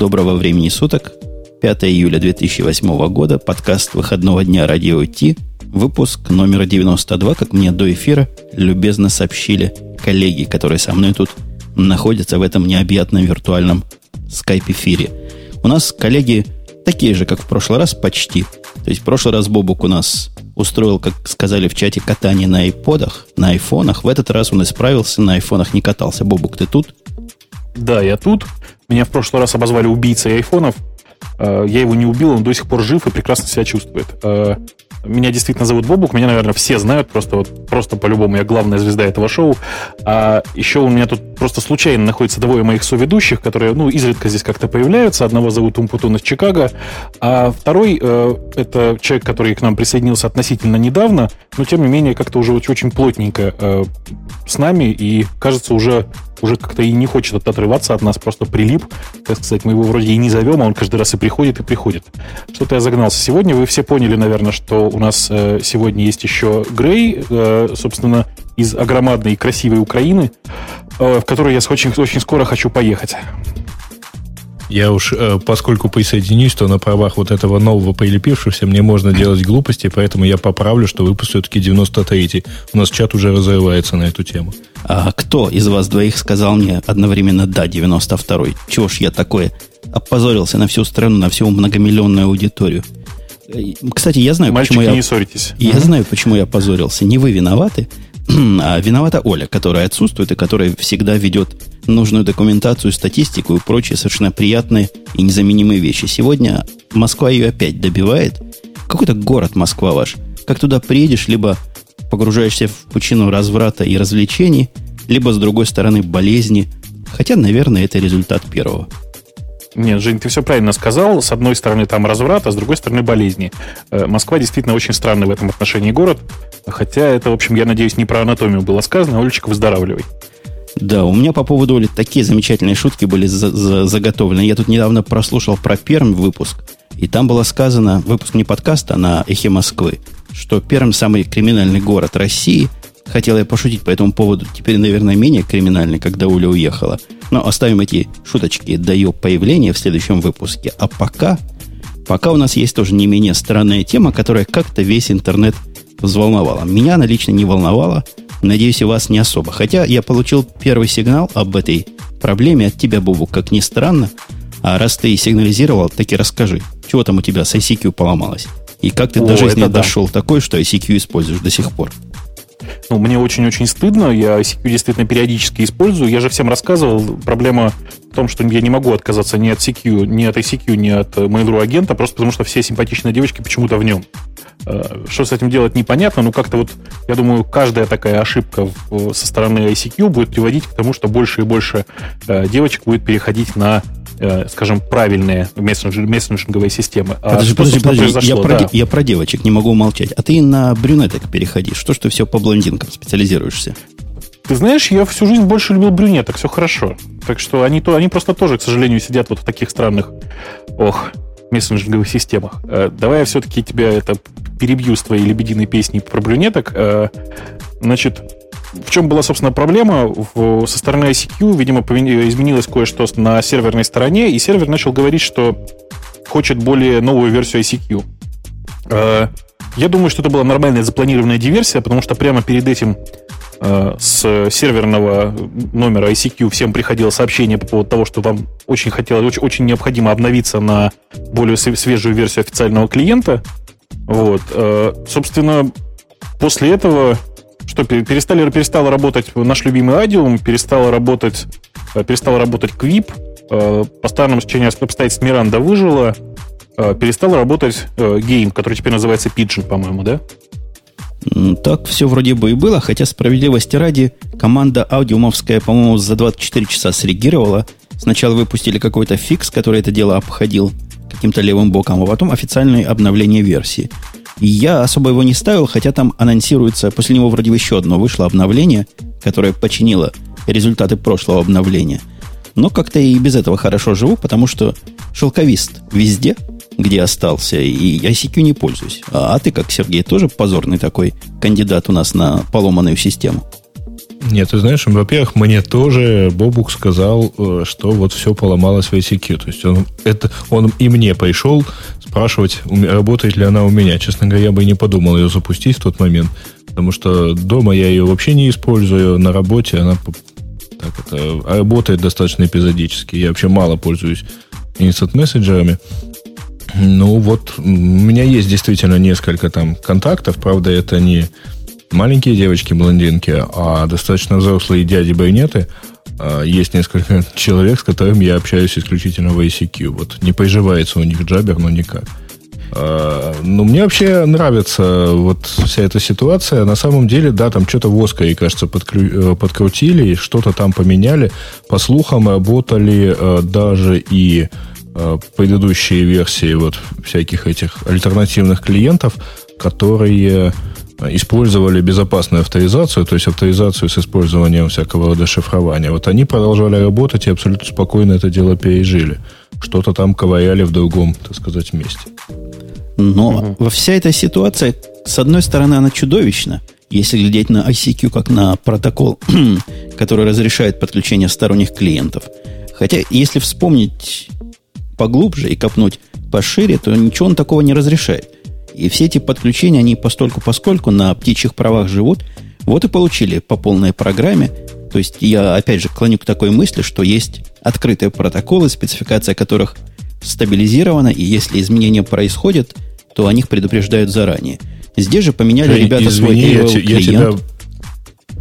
доброго времени суток. 5 июля 2008 года, подкаст выходного дня Радио Ти, выпуск номер 92, как мне до эфира любезно сообщили коллеги, которые со мной тут находятся в этом необъятном виртуальном скайп-эфире. У нас коллеги такие же, как в прошлый раз, почти. То есть в прошлый раз Бобук у нас устроил, как сказали в чате, катание на айподах, на айфонах. В этот раз он исправился, на айфонах не катался. Бобук, ты тут? Да, я тут. Меня в прошлый раз обозвали убийцей айфонов. Э, я его не убил, он до сих пор жив и прекрасно себя чувствует. Э, меня действительно зовут Бобук, меня, наверное, все знают, просто, вот, просто по-любому я главная звезда этого шоу. А еще у меня тут просто случайно находится двое моих соведущих, которые, ну, изредка здесь как-то появляются. Одного зовут Умпутун из Чикаго, а второй э, это человек, который к нам присоединился относительно недавно, но тем не менее как-то уже очень плотненько э, с нами и, кажется, уже уже как-то и не хочет отрываться от нас, просто прилип. Так сказать, мы его вроде и не зовем, а он каждый раз и приходит, и приходит. Что-то я загнался. Сегодня вы все поняли, наверное, что у нас э, сегодня есть еще Грей, э, собственно, из огромадной и красивой Украины, э, в которую я очень, очень скоро хочу поехать. Я уж, э, поскольку присоединюсь, то на правах вот этого нового прилепившегося мне можно делать глупости, поэтому я поправлю, что выпуск все-таки 93-й. У нас чат уже разрывается на эту тему. А кто из вас двоих сказал мне одновременно «да, 92-й»? Чего ж я такое опозорился на всю страну, на всю многомиллионную аудиторию? Э, кстати, я знаю, Мальчики, почему я... не ссоритесь. Я угу. знаю, почему я опозорился. Не вы виноваты, а виновата Оля, которая отсутствует и которая всегда ведет нужную документацию, статистику и прочие совершенно приятные и незаменимые вещи. Сегодня Москва ее опять добивает. Какой-то город Москва ваш. Как туда приедешь, либо погружаешься в пучину разврата и развлечений, либо, с другой стороны, болезни. Хотя, наверное, это результат первого. Нет, Жень, ты все правильно сказал. С одной стороны там разврат, а с другой стороны болезни. Э, Москва действительно очень странный в этом отношении город. Хотя это, в общем, я надеюсь, не про анатомию было сказано. Олечка, выздоравливай. Да, у меня по поводу Оли такие замечательные шутки были за за заготовлены. Я тут недавно прослушал про Пермь выпуск, и там было сказано, выпуск не подкаста, а на Эхе Москвы, что Пермь самый криминальный город России. Хотел я пошутить по этому поводу. Теперь, наверное, менее криминальный, когда Оля уехала. Но оставим эти шуточки до ее появления в следующем выпуске. А пока, пока у нас есть тоже не менее странная тема, которая как-то весь интернет взволновала. Меня она лично не волновала. Надеюсь, и вас не особо. Хотя я получил первый сигнал об этой проблеме от тебя, Бубу, как ни странно. А раз ты сигнализировал, так и расскажи, чего там у тебя с ICQ поломалось? И как ты О, до жизни дошел да. такой, что ICQ используешь до сих пор? Ну, мне очень-очень стыдно. Я ICQ действительно периодически использую. Я же всем рассказывал. Проблема в том, что я не могу отказаться ни от CQ, ни от ICQ, ни от Mail.ru агента, просто потому что все симпатичные девочки почему-то в нем. Э, что с этим делать, непонятно, но как-то вот, я думаю, каждая такая ошибка со стороны ICQ будет приводить к тому, что больше и больше э, девочек будет переходить на э, скажем, правильные мессенджер, мессенджинговые системы. А подожди, подожди, подожди. Я, про, да. я про девочек не могу умолчать. А ты на брюнеток переходишь. Что ж ты все по блондинкам специализируешься? Ты знаешь, я всю жизнь больше любил брюнеток, все хорошо. Так что они, то, они просто тоже, к сожалению, сидят вот в таких странных, ох, мессенджинговых системах. Давай я все-таки тебя это перебью с твоей лебединой песней про брюнеток. Э, значит, в чем была, собственно, проблема? Со стороны ICQ, видимо, изменилось кое-что на серверной стороне, и сервер начал говорить, что хочет более новую версию ICQ. Э, я думаю, что это была нормальная запланированная диверсия, потому что прямо перед этим э, с серверного номера ICQ всем приходило сообщение по поводу того, что вам очень хотелось, очень, очень необходимо обновиться на более свежую версию официального клиента. Вот. Э, собственно, после этого что перестали, перестало работать наш любимый Адиум, перестало работать, э, перестал работать Квип, э, по странному стечению обстоятельств Миранда выжила, перестал работать гейм, который теперь называется Pigeon, по-моему, да? Так все вроде бы и было, хотя справедливости ради команда аудиумовская, по-моему, за 24 часа среагировала. Сначала выпустили какой-то фикс, который это дело обходил, каким-то левым боком, а потом официальное обновление версии. И я особо его не ставил, хотя там анонсируется, после него вроде еще одно вышло обновление, которое починило результаты прошлого обновления. Но как-то и без этого хорошо живу, потому что шелковист везде, где остался, и ICQ не пользуюсь. А, а ты, как Сергей, тоже позорный такой кандидат у нас на поломанную систему? Нет, ты знаешь, во-первых, мне тоже Бобук сказал, э, что вот все поломалось в ICQ. То есть он, это, он и мне пришел спрашивать, работает ли она у меня. Честно говоря, я бы и не подумал ее запустить в тот момент. Потому что дома я ее вообще не использую, на работе она так это, работает достаточно эпизодически. Я вообще мало пользуюсь инстант-мессенджерами. Ну вот, у меня есть действительно несколько там контактов, правда, это не маленькие девочки-блондинки, а достаточно взрослые дяди-байонеты. А, есть несколько человек, с которыми я общаюсь исключительно в ICQ. Вот не приживается у них джабер, но никак. А, ну, мне вообще нравится вот вся эта ситуация. На самом деле, да, там что-то в Оскаре, кажется, подкру... Э, подкрутили, что-то там поменяли. По слухам, работали э, даже и предыдущие версии вот всяких этих альтернативных клиентов, которые использовали безопасную авторизацию, то есть авторизацию с использованием всякого рода шифрования. Вот они продолжали работать и абсолютно спокойно это дело пережили. Что-то там ковыряли в другом, так сказать, месте. Но угу. во вся эта ситуация, с одной стороны, она чудовищна, если глядеть на ICQ как на протокол, который разрешает подключение сторонних клиентов. Хотя, если вспомнить поглубже и копнуть пошире, то ничего он такого не разрешает. И все эти подключения, они постольку поскольку на птичьих правах живут, вот и получили по полной программе. То есть я, опять же, клоню к такой мысли, что есть открытые протоколы, спецификация которых стабилизирована, и если изменения происходят, то о них предупреждают заранее. Здесь же поменяли Жень, ребята извини, свой я, я тебя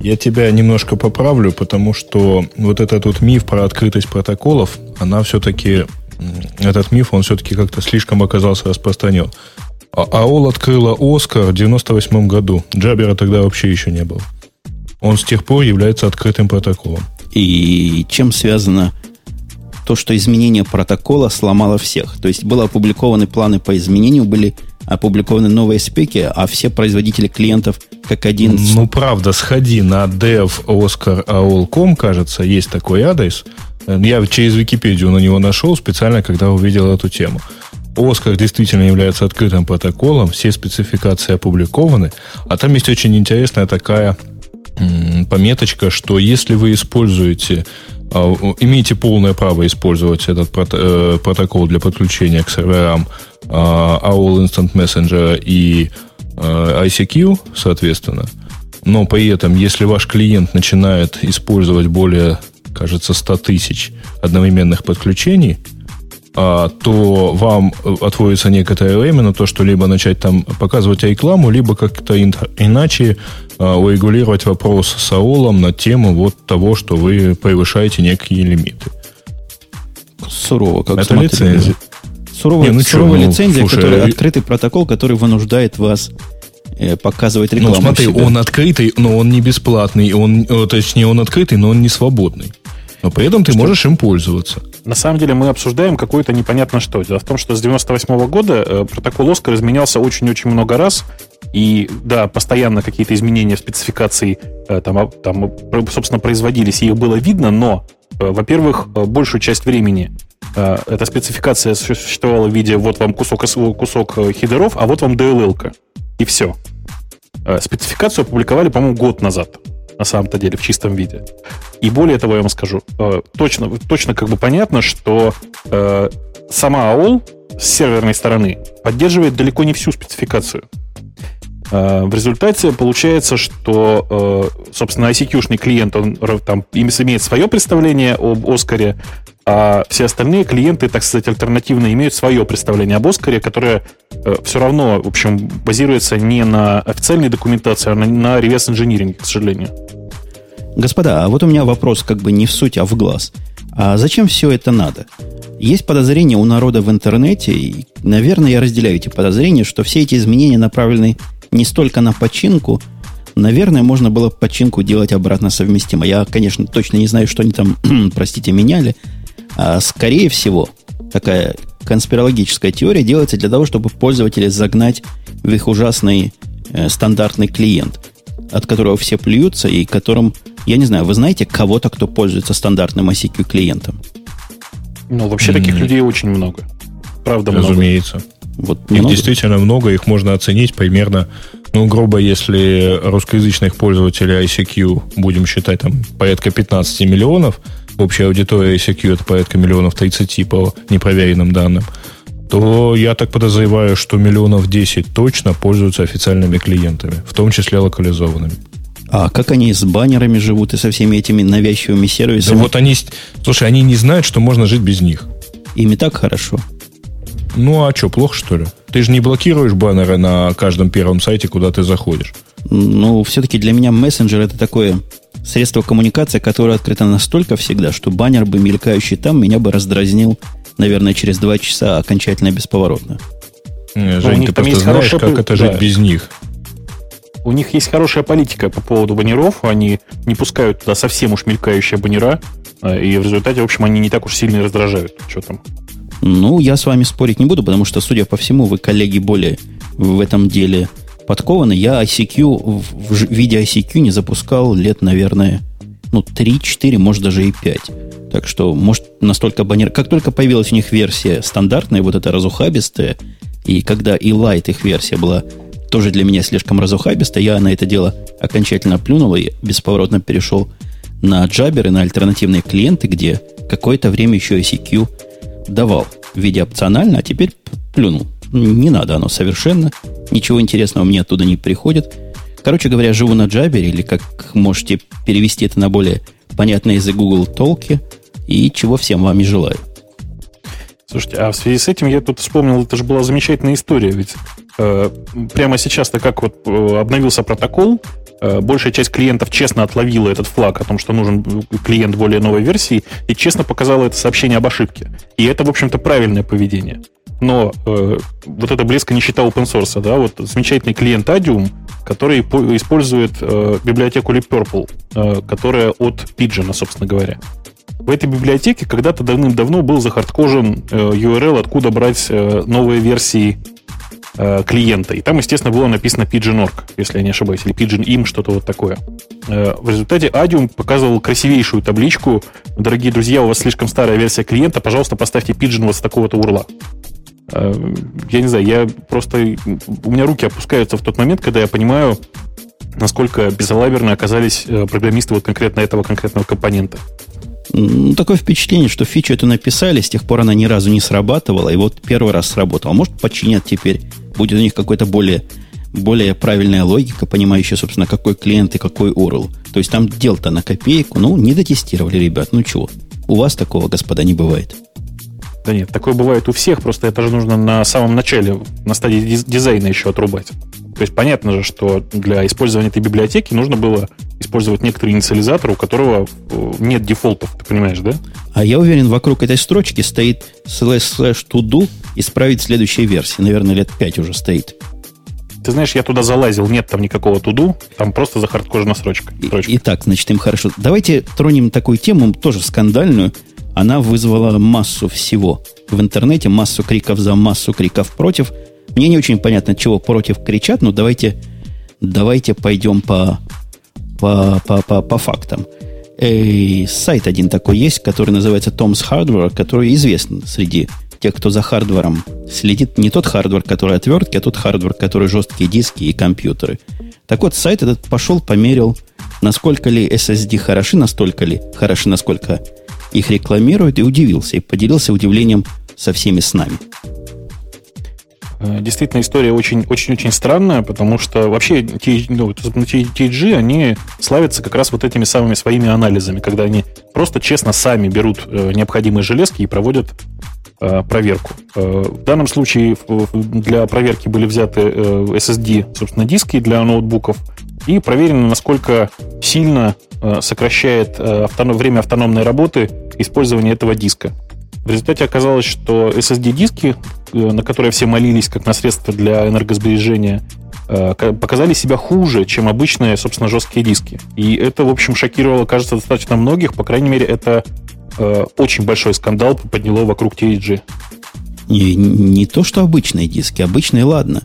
я тебя немножко поправлю, потому что вот этот вот миф про открытость протоколов, она все-таки, этот миф, он все-таки как-то слишком оказался распространен. А АОЛ открыла Оскар в 98 году. Джабера тогда вообще еще не было. Он с тех пор является открытым протоколом. И чем связано то, что изменение протокола сломало всех? То есть были опубликованы планы по изменению, были опубликованы новые спеки, а все производители клиентов как один... Ну, правда, сходи на dev.oscar.aol.com, кажется, есть такой адрес. Я через Википедию на него нашел специально, когда увидел эту тему. Оскар действительно является открытым протоколом, все спецификации опубликованы, а там есть очень интересная такая пометочка, что если вы используете, а, имеете полное право использовать этот э, протокол для подключения к серверам а, AOL Instant Messenger и а, ICQ, соответственно, но при этом, если ваш клиент начинает использовать более, кажется, 100 тысяч одновременных подключений – а, то вам э, отводится некоторое время на то, что либо начать там показывать рекламу, либо как-то иначе а, урегулировать вопрос с АОЛом на тему вот того, что вы превышаете некие лимиты. Сурово, как Это лицензия. Суровая, Не, ну суровая что, лицензия, слушай, который, открытый протокол, который вынуждает вас э, показывать рекламу. Ну, смотри, он открытый, но он не бесплатный. Он, э, точнее, он открытый, но он не свободный. Но при этом ты что? можешь им пользоваться. На самом деле мы обсуждаем какое-то непонятно что. Дело в том, что с 98 -го года э, протокол Оскар изменялся очень-очень много раз. И да, постоянно какие-то изменения в спецификации э, там, а, там, собственно, производились, и их было видно, но, э, во-первых, большую часть времени эта спецификация существовала в виде вот вам кусок, кусок хидеров, а вот вам DLL-ка. И все. Спецификацию опубликовали, по-моему, год назад на самом-то деле в чистом виде. И более того, я вам скажу, э, точно, точно как бы понятно, что э, сама AOL с серверной стороны поддерживает далеко не всю спецификацию. Э, в результате получается, что, собственно, ICQ-шный клиент, он там имеет свое представление об Оскаре, а все остальные клиенты, так сказать, альтернативно имеют свое представление об Оскаре, которое все равно, в общем, базируется не на официальной документации, а на, на реверс-инжиниринге, к сожалению. Господа, а вот у меня вопрос как бы не в суть, а в глаз. А зачем все это надо? Есть подозрение у народа в интернете, и, наверное, я разделяю эти подозрения, что все эти изменения направлены не столько на починку, наверное, можно было починку делать обратно совместимо. Я, конечно, точно не знаю, что они там, простите, меняли. А скорее всего, такая конспирологическая теория делается для того, чтобы пользователя загнать в их ужасный э, стандартный клиент, от которого все плюются и которым я не знаю, вы знаете кого-то, кто пользуется стандартным ICQ клиентом? Ну, вообще mm-hmm. таких людей очень много. Правда, Разумеется. много. Вот их много. действительно много, их можно оценить примерно, ну, грубо, если русскоязычных пользователей ICQ будем считать там порядка 15 миллионов, общая аудитория ICQ это порядка миллионов 30 по непроверенным данным, то я так подозреваю, что миллионов 10 точно пользуются официальными клиентами, в том числе локализованными. А как они с баннерами живут и со всеми этими навязчивыми сервисами? Да вот они, слушай, они не знают, что можно жить без них. Ими так хорошо. Ну, а что, плохо, что ли? Ты же не блокируешь баннеры на каждом первом сайте, куда ты заходишь. Ну, все-таки для меня мессенджер это такое средство коммуникации, которое открыто настолько всегда, что баннер бы мелькающий там меня бы раздразнил, наверное, через два часа окончательно бесповоротно. Не, Жень, ты просто знаешь, как это жить да. без них. У них есть хорошая политика по поводу баннеров. Они не пускают туда совсем уж мелькающие баннера. Э, и в результате, в общем, они не так уж сильно раздражают. Что там? Ну, я с вами спорить не буду, потому что, судя по всему, вы, коллеги, более в этом деле подкованы. Я ICQ в виде ICQ не запускал лет, наверное, ну, 3-4, может, даже и 5. Так что, может, настолько баннер... Как только появилась у них версия стандартная, вот эта разухабистая, и когда и Light их версия была тоже для меня слишком разухабистая, я на это дело окончательно плюнул и бесповоротно перешел на Jabber и на альтернативные клиенты, где какое-то время еще ICQ давал в виде опционально, а теперь плюнул. Не надо оно совершенно. Ничего интересного мне оттуда не приходит. Короче говоря, живу на Jabber, или как можете перевести это на более понятный язык Google толки, и чего всем вам и желаю. Слушайте, а в связи с этим я тут вспомнил, это же была замечательная история, ведь э, прямо сейчас-то как вот э, обновился протокол, Э, большая часть клиентов честно отловила этот флаг о том, что нужен клиент более новой версии, и честно показала это сообщение об ошибке. И это, в общем-то, правильное поведение. Но э, вот это близко считал open source, да, вот замечательный клиент Adium, который использует э, библиотеку LibPurple, э, которая от Pigeon, собственно говоря. В этой библиотеке когда-то давным-давно был захардкожен э, URL, откуда брать э, новые версии э, клиента. И там, естественно, было написано Pigeon.org, если я не ошибаюсь, или Pigeon.im, что-то вот такое. Э, в результате Adium показывал красивейшую табличку. Дорогие друзья, у вас слишком старая версия клиента, пожалуйста, поставьте Pigeon вот с такого-то урла. Э, я не знаю, я просто... У меня руки опускаются в тот момент, когда я понимаю, насколько безалаберно оказались э, программисты вот конкретно этого конкретного компонента. Ну, такое впечатление, что фичу эту написали, с тех пор она ни разу не срабатывала, и вот первый раз сработала. Может, починят теперь будет у них какой-то более, более правильная логика, понимающая, собственно, какой клиент и какой URL. То есть там дел-то на копейку, ну, не дотестировали, ребят, ну чего. У вас такого, господа, не бывает. Да нет, такое бывает у всех, просто это же нужно на самом начале, на стадии дизайна еще отрубать. То есть понятно же, что для использования этой библиотеки нужно было использовать некоторый инициализатор, у которого э, нет дефолтов, ты понимаешь, да? А я уверен, вокруг этой строчки стоит slash slash to do исправить следующей версии. Наверное, лет 5 уже стоит. Ты знаешь, я туда залазил, нет там никакого туду, там просто захардкожена строчка. строчка. Итак, значит, им хорошо. Давайте тронем такую тему, тоже скандальную. Она вызвала массу всего в интернете, массу криков за, массу криков против. Мне не очень понятно, чего против кричат, но давайте, давайте пойдем по, по, по, по, по фактам. И сайт один такой есть, который называется Tom's Hardware, который известен среди тех, кто за hardware ом следит. Не тот hardware, который отвертки, а тот hardware, который жесткие диски и компьютеры. Так вот, сайт этот пошел, померил, насколько ли SSD хороши, настолько ли хороши, насколько их рекламируют, и удивился, и поделился удивлением со всеми с нами. Э, действительно, история очень-очень-очень странная, потому что вообще ну, TG, они славятся как раз вот этими самыми своими анализами, когда они просто честно сами берут э, необходимые железки и проводят э, проверку. В данном случае для проверки были взяты SSD, собственно, диски для ноутбуков, и проверено, насколько сильно сокращает время автономной работы использование этого диска. В результате оказалось, что SSD-диски, э, на которые все молились как на средство для энергосбережения, э, показали себя хуже, чем обычные, собственно, жесткие диски. И это, в общем, шокировало, кажется, достаточно многих. По крайней мере, это э, очень большой скандал подняло вокруг THG. Не, не то, что обычные диски. Обычные, ладно.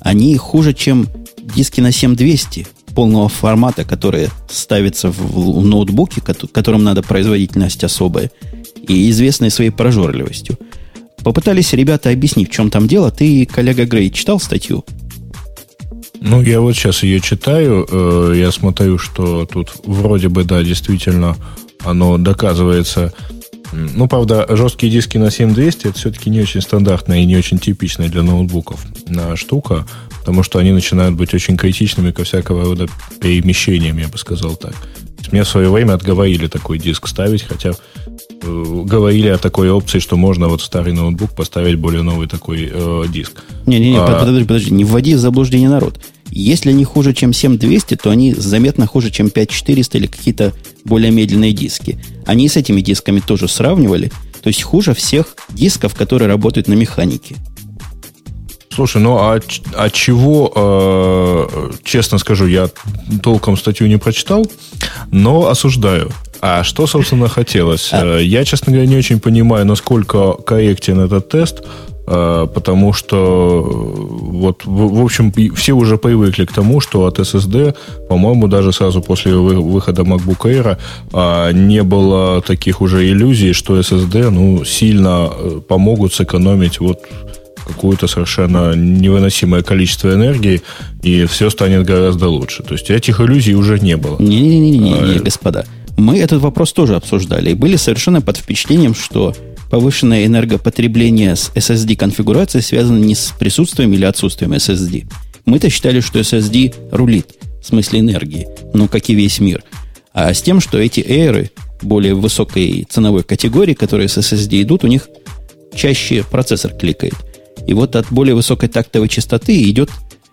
Они хуже, чем диски на 7200 полного формата, которые ставятся в ноутбуке, которым надо производительность особая и известные своей прожорливостью. Попытались ребята объяснить, в чем там дело. Ты, коллега Грей, читал статью? Ну, я вот сейчас ее читаю. Э, я смотрю, что тут вроде бы, да, действительно, оно доказывается. Ну, правда, жесткие диски на 7200 это все-таки не очень стандартная и не очень типичная для ноутбуков штука, потому что они начинают быть очень критичными ко всякого рода перемещениям, я бы сказал так. Мне в свое время отговорили такой диск ставить, хотя э, говорили о такой опции, что можно вот старый ноутбук поставить более новый такой э, диск. Не-не-не, а... подожди, подожди, не вводи в заблуждение народ. Если они хуже, чем 7200, то они заметно хуже, чем 5400 или какие-то более медленные диски. Они с этими дисками тоже сравнивали, то есть хуже всех дисков, которые работают на механике. Слушай, ну а, а чего, э, честно скажу, я толком статью не прочитал, но осуждаю. А что, собственно, хотелось? А. Э, я, честно говоря, не очень понимаю, насколько корректен этот тест, э, потому что, э, вот, в, в общем, все уже привыкли к тому, что от SSD, по-моему, даже сразу после выхода MacBook Air не было таких уже иллюзий, что SSD, ну, сильно помогут сэкономить вот какое-то совершенно невыносимое количество энергии, и все станет гораздо лучше. То есть этих иллюзий уже не было. Не-не-не, а, господа. Мы этот вопрос тоже обсуждали и были совершенно под впечатлением, что повышенное энергопотребление с SSD-конфигурацией связано не с присутствием или отсутствием SSD. Мы-то считали, что SSD рулит, в смысле энергии, ну, как и весь мир. А с тем, что эти эры более высокой ценовой категории, которые с SSD идут, у них чаще процессор кликает. И вот от более высокой тактовой частоты идет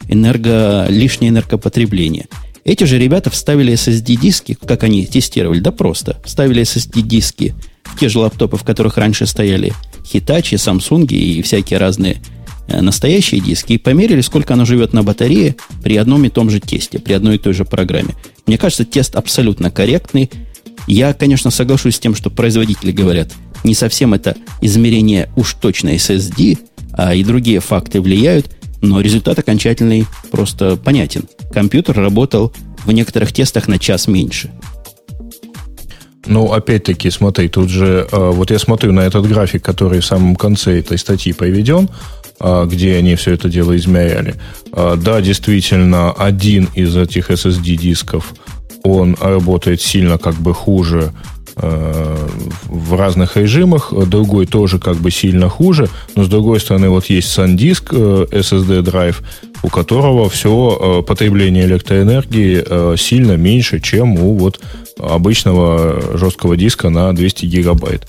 энерго, лишнее энергопотребление. Эти же ребята вставили SSD-диски, как они тестировали, да просто. Вставили SSD-диски в те же лаптопы, в которых раньше стояли Hitachi, Samsung и всякие разные э, настоящие диски, и померили, сколько оно живет на батарее при одном и том же тесте, при одной и той же программе. Мне кажется, тест абсолютно корректный. Я, конечно, соглашусь с тем, что производители говорят, не совсем это измерение уж точно SSD, а и другие факты влияют, но результат окончательный просто понятен. Компьютер работал в некоторых тестах на час меньше. Ну, опять-таки, смотри, тут же, э, вот я смотрю на этот график, который в самом конце этой статьи приведен, э, где они все это дело измеряли. Э, да, действительно, один из этих SSD-дисков, он работает сильно как бы хуже в разных режимах, другой тоже как бы сильно хуже, но с другой стороны вот есть SanDisk э, SSD драйв, у которого все э, потребление электроэнергии сильно меньше, чем у вот обычного жесткого диска на 200 гигабайт.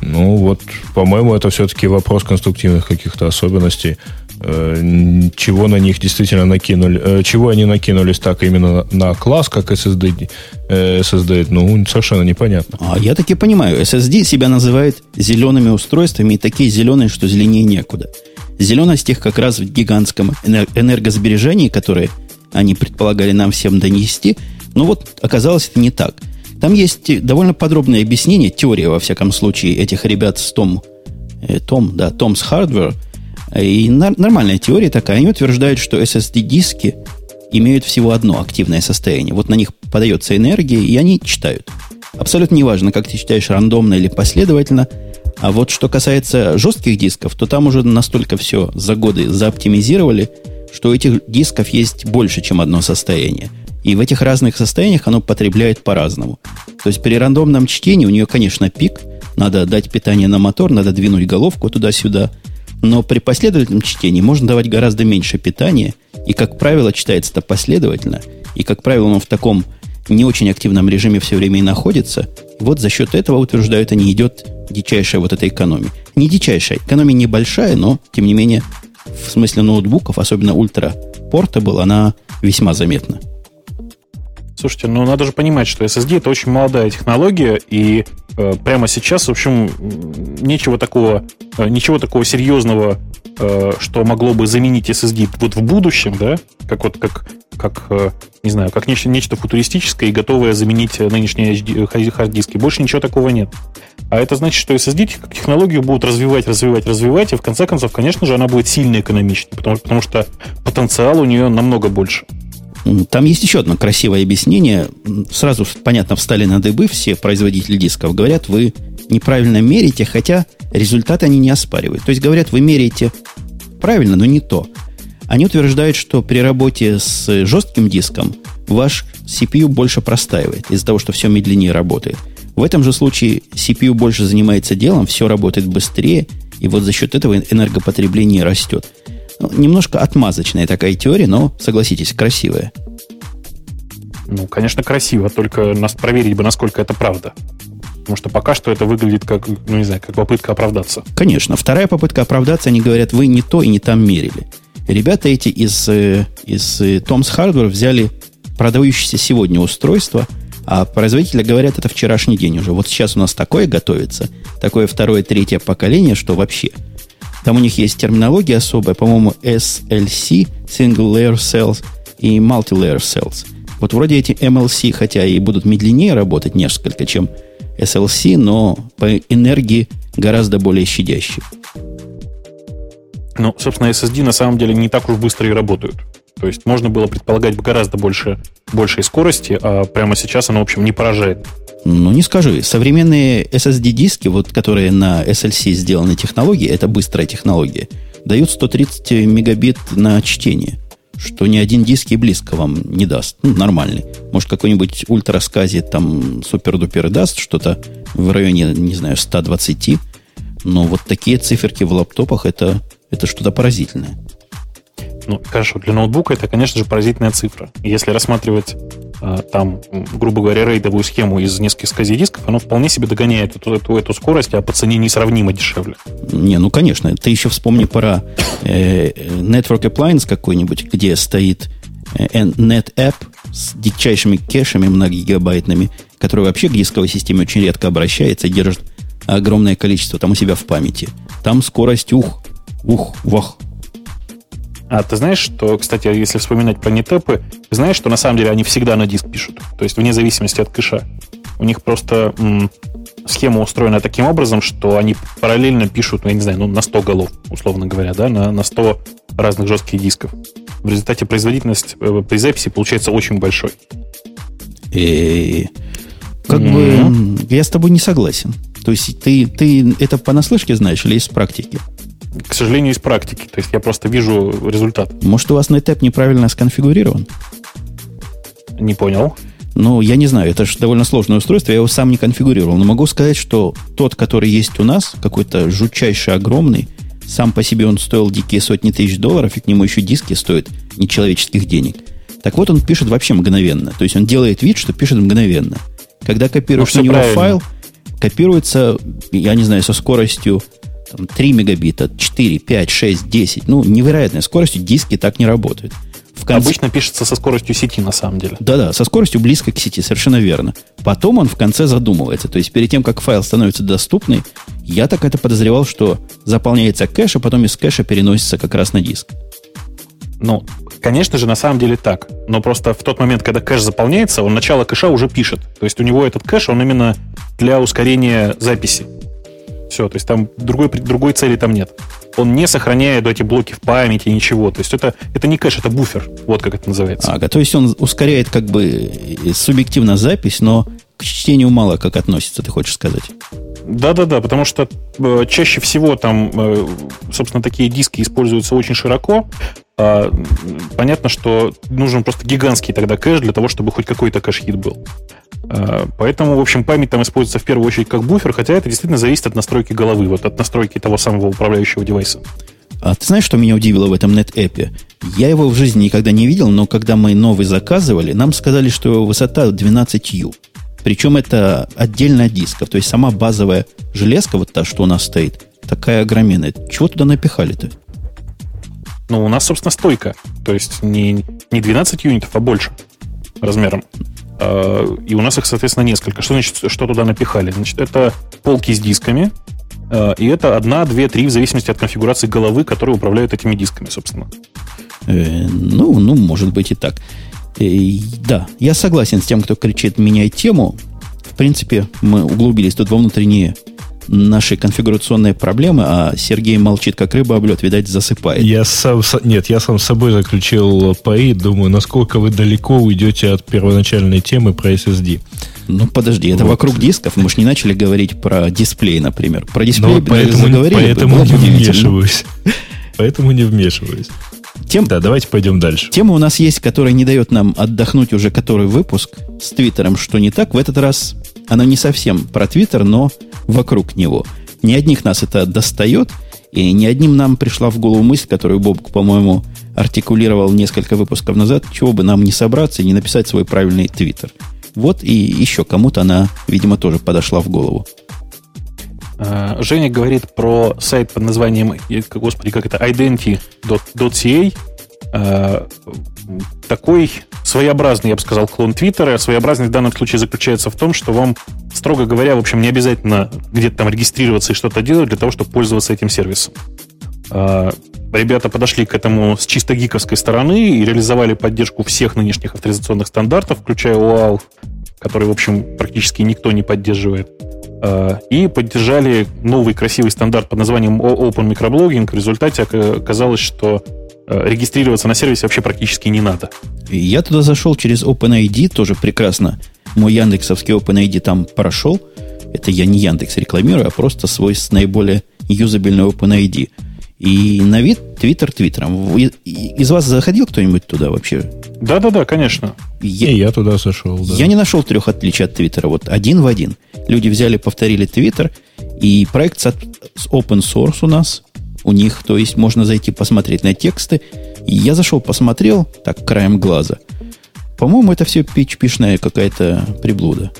Ну вот, по-моему, это все-таки вопрос конструктивных каких-то особенностей. Э, чего на них действительно накинули, э, чего они накинулись так именно на класс, как SSD, SSD, э, ну, совершенно непонятно. А я таки понимаю, SSD себя называет зелеными устройствами, и такие зеленые, что зеленее некуда. Зеленость их как раз в гигантском энергосбережении, которое они предполагали нам всем донести, но вот оказалось это не так. Там есть довольно подробное объяснение, теория, во всяком случае, этих ребят с Том, э, Том, да, Tom's Hardware – и нормальная теория такая. Они утверждают, что SSD-диски имеют всего одно активное состояние. Вот на них подается энергия, и они читают. Абсолютно неважно, как ты читаешь, рандомно или последовательно. А вот что касается жестких дисков, то там уже настолько все за годы заоптимизировали, что у этих дисков есть больше, чем одно состояние. И в этих разных состояниях оно потребляет по-разному. То есть при рандомном чтении у нее, конечно, пик. Надо дать питание на мотор, надо двинуть головку туда-сюда – но при последовательном чтении можно давать гораздо меньше питания, и, как правило, читается это последовательно, и, как правило, он в таком не очень активном режиме все время и находится. Вот за счет этого, утверждают они, идет дичайшая вот эта экономия. Не дичайшая, экономия небольшая, но, тем не менее, в смысле ноутбуков, особенно ультра портабл, она весьма заметна. Слушайте, ну надо же понимать, что SSD это очень молодая технология, и э, прямо сейчас, в общем, ничего такого, э, ничего такого серьезного, э, что могло бы заменить SSD вот в будущем, да, как вот как как э, не знаю, как нечто, нечто футуристическое и готовое заменить нынешние HD, хард-диски. Больше ничего такого нет. А это значит, что SSD технологию будут развивать, развивать, развивать, и в конце концов, конечно же, она будет сильно экономичнее, потому, потому что потенциал у нее намного больше. Там есть еще одно красивое объяснение. Сразу, понятно, встали на дыбы все производители дисков. Говорят, вы неправильно мерите, хотя результаты они не оспаривают. То есть говорят, вы меряете правильно, но не то. Они утверждают, что при работе с жестким диском ваш CPU больше простаивает из-за того, что все медленнее работает. В этом же случае CPU больше занимается делом, все работает быстрее, и вот за счет этого энергопотребление растет. Ну, немножко отмазочная такая теория, но, согласитесь, красивая. Ну, конечно, красиво, только нас проверить бы, насколько это правда. Потому что пока что это выглядит как, ну не знаю, как попытка оправдаться. Конечно. Вторая попытка оправдаться, они говорят, вы не то и не там мерили. Ребята эти из, э, из э, Tom's Hardware взяли продающееся сегодня устройство, а производители говорят, это вчерашний день уже. Вот сейчас у нас такое готовится, такое второе, третье поколение, что вообще. Там у них есть терминология особая, по-моему, SLC, Single Layer Cells и Multi-Layer Cells. Вот вроде эти MLC, хотя и будут медленнее работать несколько, чем SLC, но по энергии гораздо более щадящие. Ну, собственно, SSD на самом деле не так уж быстро и работают. То есть можно было предполагать гораздо больше, большей скорости, а прямо сейчас оно, в общем, не поражает. Ну, не скажи. Современные SSD-диски, вот, которые на SLC сделаны технологии, это быстрая технология, дают 130 мегабит на чтение, что ни один диск и близко вам не даст. Ну, нормальный. Может, какой-нибудь ультраскази там супер-дупер даст что-то в районе, не знаю, 120, но вот такие циферки в лаптопах это, это что-то поразительное. Ну, хорошо, для ноутбука это, конечно же, поразительная цифра. Если рассматривать э, там, грубо говоря, рейдовую схему из нескольких скази-дисков, оно вполне себе догоняет эту, эту, эту скорость, а по цене несравнимо дешевле. Не, ну, конечно. Ты еще вспомни про э, Network Appliance какой-нибудь, где стоит э, NetApp с дичайшими кэшами многогигабайтными, который вообще к дисковой системе очень редко обращается и держит огромное количество там у себя в памяти. Там скорость ух, ух, вах, а ты знаешь, что, кстати, если вспоминать про нетепы, ты знаешь, что на самом деле они всегда на диск пишут. То есть вне зависимости от кэша. У них просто м, схема устроена таким образом, что они параллельно пишут, ну, я не знаю, ну, на 100 голов, условно говоря, да, на, на 100 разных жестких дисков. В результате производительность э, при записи получается очень большой. И как mm-hmm. бы я с тобой не согласен. То есть ты, ты это понаслышке знаешь или из практики? К сожалению, из практики. То есть я просто вижу результат. Может, у вас NetApp неправильно сконфигурирован? Не понял. Ну, я не знаю, это же довольно сложное устройство, я его сам не конфигурировал. Но могу сказать, что тот, который есть у нас, какой-то жутчайший, огромный, сам по себе он стоил дикие сотни тысяч долларов, и к нему еще диски стоят нечеловеческих денег. Так вот, он пишет вообще мгновенно. То есть он делает вид, что пишет мгновенно. Когда копируешь ну, на него правильно. файл, копируется, я не знаю, со скоростью там, 3 мегабита, 4, 5, 6, 10. Ну, невероятной скоростью диски так не работают. В конце... Обычно пишется со скоростью сети, на самом деле. Да-да, со скоростью близко к сети, совершенно верно. Потом он в конце задумывается. То есть перед тем, как файл становится доступный, я так это подозревал, что заполняется кэш, а потом из кэша переносится как раз на диск. Ну, конечно же, на самом деле так. Но просто в тот момент, когда кэш заполняется, он начало кэша уже пишет. То есть у него этот кэш, он именно для ускорения записи. Все, то есть там другой, другой цели там нет. Он не сохраняет эти блоки в памяти, ничего. То есть это, это не кэш, это буфер. Вот как это называется. Ага, то есть он ускоряет как бы субъективно запись, но к чтению мало как относится, ты хочешь сказать? Да-да-да, потому что э, чаще всего там, э, собственно, такие диски используются очень широко. А, понятно, что нужен просто гигантский тогда кэш для того, чтобы хоть какой-то cache hit был. А, поэтому, в общем, память там используется в первую очередь как буфер, хотя это действительно зависит от настройки головы, вот от настройки того самого управляющего девайса. А ты знаешь, что меня удивило в этом NetApp? Я его в жизни никогда не видел, но когда мы новый заказывали, нам сказали, что его высота 12U. Причем это отдельно от дисков. То есть сама базовая железка, вот та, что у нас стоит, такая огроменная. Чего туда напихали-то? Ну, у нас, собственно, стойка. То есть не, не 12 юнитов, а больше размером. А, и у нас их, соответственно, несколько. Что значит, что туда напихали? Значит, это полки с дисками, а, и это одна, две, три, в зависимости от конфигурации головы, которые управляют этими дисками, собственно. Э, ну, ну, может быть и так. Э, да, я согласен с тем, кто кричит «меняй тему». В принципе, мы углубились тут во внутренние наши конфигурационные проблемы, а Сергей молчит, как рыба об лед, видать, засыпает. Я сам, нет, я сам с собой заключил пари, думаю, насколько вы далеко уйдете от первоначальной темы про SSD. Ну, подожди, это вот. вокруг дисков. Мы же не начали говорить про дисплей, например. Про дисплей Но поэтому, заговорили поэтому не вмешиваюсь. Поэтому не вмешиваюсь. Тем, да, давайте пойдем дальше. Тема у нас есть, которая не дает нам отдохнуть уже который выпуск с Твиттером, что не так. В этот раз она не совсем про Твиттер, но вокруг него. Не одних нас это достает, и не одним нам пришла в голову мысль, которую Боб, по-моему, артикулировал несколько выпусков назад, чего бы нам не собраться и не написать свой правильный Твиттер. Вот и еще кому-то она, видимо, тоже подошла в голову. А, Женя говорит про сайт под названием, господи, как это, identity.ca. А, такой своеобразный, я бы сказал, клон Твиттера. Своеобразность в данном случае заключается в том, что вам, строго говоря, в общем, не обязательно где-то там регистрироваться и что-то делать для того, чтобы пользоваться этим сервисом. А, ребята подошли к этому с чисто гиковской стороны и реализовали поддержку всех нынешних авторизационных стандартов, включая OAuth, который, в общем, практически никто не поддерживает. А, и поддержали новый красивый стандарт под названием Open Microblogging. В результате оказалось, что регистрироваться на сервисе вообще практически не надо. Я туда зашел через OpenID, тоже прекрасно. Мой яндексовский OpenID там прошел. Это я не Яндекс рекламирую, а просто свой с наиболее юзабельный OpenID. И на вид Твиттер Твиттером. Из вас заходил кто-нибудь туда вообще? Да-да-да, конечно. Я, и я туда зашел, да. Я не нашел трех отличий от Твиттера. Вот один в один. Люди взяли, повторили Твиттер, и проект с open source у нас, у них, то есть можно зайти посмотреть на тексты. И я зашел, посмотрел, так, краем глаза. По-моему, это все PHP-шная какая-то приблуда.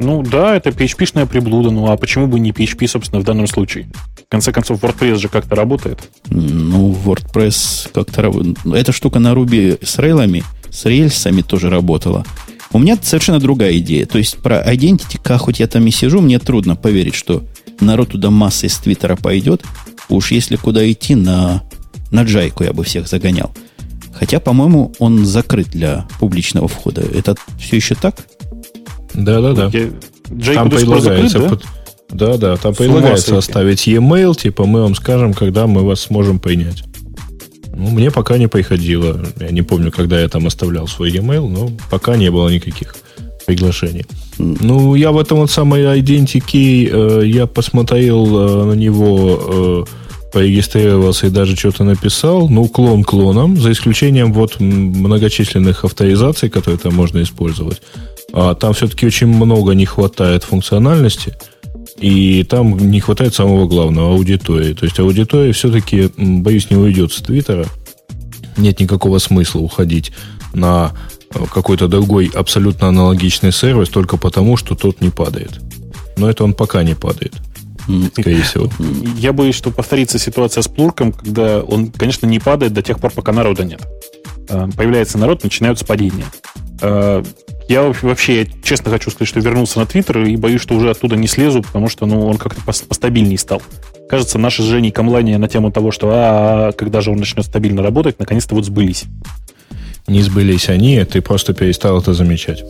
Ну да, это PHP-шная приблуда. Ну а почему бы не PHP, собственно, в данном случае? В конце концов, WordPress же как-то работает. Ну, WordPress как-то работает. Эта штука на Ruby с рейлами, с рельсами тоже работала. У меня совершенно другая идея. То есть про Identity, как хоть я там и сижу, мне трудно поверить, что народ туда масса из Твиттера пойдет. Уж если куда идти, на, на джайку я бы всех загонял. Хотя, по-моему, он закрыт для публичного входа. Это все еще так? Да-да-да. Джейк там предлагается... Закрыт, да? Да, да, там предлагается оставить e-mail, типа мы вам скажем, когда мы вас сможем принять. Ну, мне пока не приходило. Я не помню, когда я там оставлял свой e-mail, но пока не было никаких приглашений. Ну, я в этом вот самой Identity, э, я посмотрел э, на него, э, порегистрировался и даже что-то написал. Ну, клон клоном, за исключением вот многочисленных авторизаций, которые там можно использовать. А там все-таки очень много не хватает функциональности, и там не хватает самого главного аудитории. То есть аудитория все-таки, боюсь, не уйдет с Твиттера. Нет никакого смысла уходить на э, какой-то другой абсолютно аналогичный сервис только потому, что тот не падает. Но это он пока не падает. Скорее всего. Я боюсь, что повторится ситуация с Плурком, когда он, конечно, не падает до тех пор, пока народа нет. Э, появляется народ, начинаются падения. Я вообще, я честно хочу сказать, что вернулся на Твиттер и боюсь, что уже оттуда не слезу, потому что ну, он как-то постабильнее стал. Кажется, наши с Женей камлания на тему того, что а, когда же он начнет стабильно работать, наконец-то вот сбылись. Не сбылись они, ты просто перестал это замечать.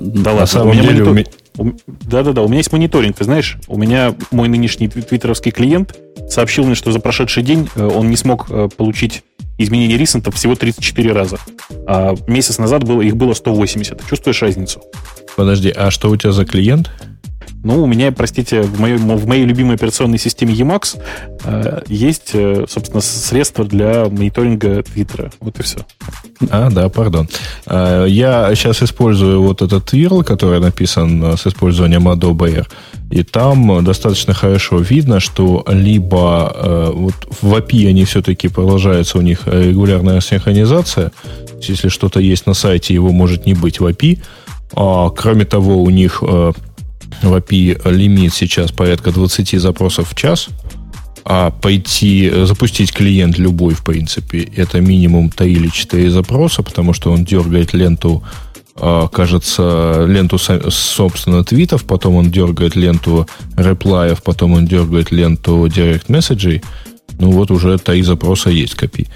Да ладно, на самом у меня деле монитор... у. Да-да-да, у меня есть мониторинг, ты знаешь, у меня мой нынешний твиттеровский клиент сообщил мне, что за прошедший день э, он не смог э, получить изменение ресентов всего 34 раза. А месяц назад было, их было 180. Чувствуешь разницу? Подожди, а что у тебя за клиент? Ну, у меня, простите, в моей, в моей любимой операционной системе Emacs э, есть, э, собственно, средства для мониторинга Твиттера. Вот и все. А, да, пардон. Э, я сейчас использую вот этот твирл, который написан э, с использованием Adobe Air. И там достаточно хорошо видно, что либо э, вот в API они все-таки продолжаются, у них регулярная синхронизация. Если что-то есть на сайте, его может не быть в API. А, кроме того, у них э, в API лимит сейчас порядка 20 запросов в час, а пойти, запустить клиент любой, в принципе, это минимум 3 или 4 запроса, потому что он дергает ленту, а, кажется, ленту, собственно, твитов, потом он дергает ленту реплаев, потом он дергает ленту директ месседжей. Ну вот уже три запроса есть копи.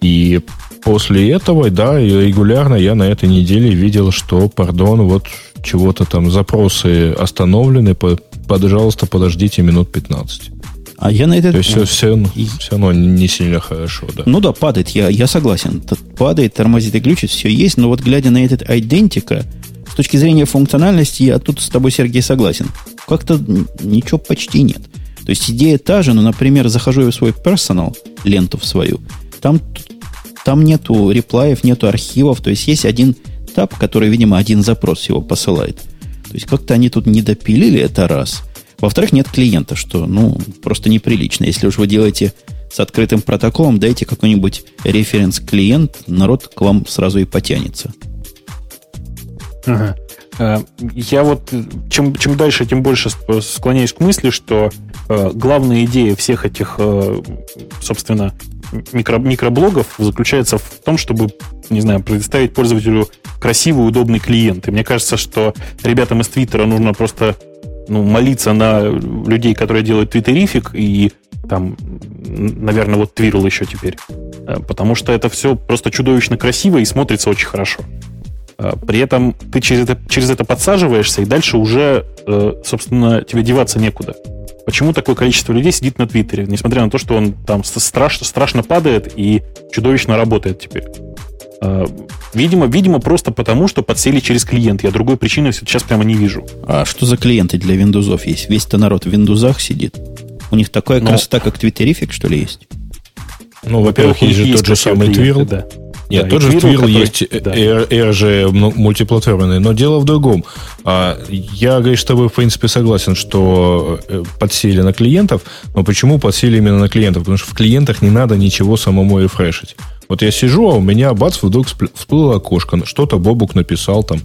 И после этого, да, регулярно я на этой неделе видел, что, пардон, вот чего-то там, запросы остановлены, пожалуйста, подождите минут 15. А я на это... То есть все, все, все равно не сильно хорошо, да. Ну да, падает, я, я согласен. Падает, тормозит и глючит, все есть, но вот глядя на этот идентика, С точки зрения функциональности, я тут с тобой, Сергей, согласен. Как-то ничего почти нет. То есть идея та же, но, например, захожу я в свой персонал, ленту в свою, там, там нету реплаев, нету архивов, то есть есть один таб, который, видимо, один запрос его посылает. То есть как-то они тут не допилили, это раз. Во-вторых, нет клиента, что, ну, просто неприлично. Если уж вы делаете с открытым протоколом, дайте какой-нибудь референс-клиент, народ к вам сразу и потянется. Э, я вот чем, чем дальше, тем больше склоняюсь к мысли, что э, главная идея всех этих, э, собственно, микро, микроблогов заключается в том, чтобы, не знаю, предоставить пользователю красивый, удобный клиент. И мне кажется, что ребятам из Твиттера нужно просто ну, молиться на людей, которые делают твиттерифик, и там, наверное, вот Твирл еще теперь. Потому что это все просто чудовищно красиво и смотрится очень хорошо. А, при этом ты через это, через это подсаживаешься, и дальше уже, э, собственно, тебе деваться некуда. Почему такое количество людей сидит на Твиттере, несмотря на то, что он там страшно, страшно падает и чудовищно работает теперь? А, видимо, видимо, просто потому, что подсели через клиент. Я другой причины сейчас прямо не вижу. А что за клиенты для Windows есть? Весь-то народ в Windows сидит. У них такая Но... красота, как Твиттерифик, что ли, есть? Ну, во-первых, есть же тот же самый Твирл. Да. Нет, да, тот же Twirl есть да. R, R же мультиплатформенный, но дело в другом. А, я, говоришь, с тобой, в принципе, согласен, что э, подсели на клиентов, но почему подсели именно на клиентов? Потому что в клиентах не надо ничего самому рефрешить. Вот я сижу, а у меня, бац, вдруг всплыло окошко, что-то Бобук написал там,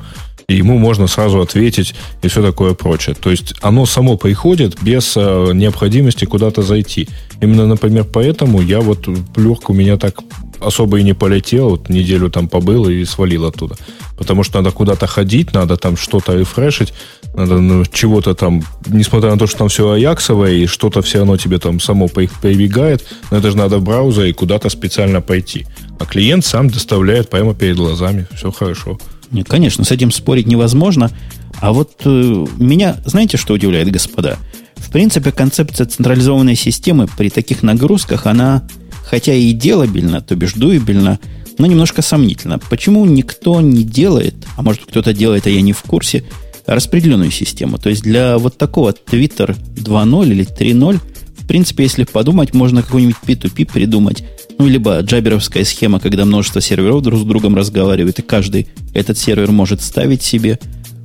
и ему можно сразу ответить и все такое прочее. То есть оно само приходит без э, необходимости куда-то зайти. Именно, например, поэтому я вот легко у меня так особо и не полетел, вот неделю там побыл и свалил оттуда. Потому что надо куда-то ходить, надо там что-то рефрешить, надо ну, чего-то там, несмотря на то, что там все аяксовое, и что-то все равно тебе там само прибегает, но это же надо в браузер и куда-то специально пойти. А клиент сам доставляет прямо перед глазами, все хорошо. Нет, конечно, с этим спорить невозможно. А вот э, меня, знаете, что удивляет, господа? В принципе, концепция централизованной системы при таких нагрузках, она хотя и делабельно, то бишь дуебельно, но немножко сомнительно. Почему никто не делает, а может кто-то делает, а я не в курсе, распределенную систему? То есть для вот такого Twitter 2.0 или 3.0, в принципе, если подумать, можно какой-нибудь P2P придумать. Ну, либо джаберовская схема, когда множество серверов друг с другом разговаривают, и каждый этот сервер может ставить себе.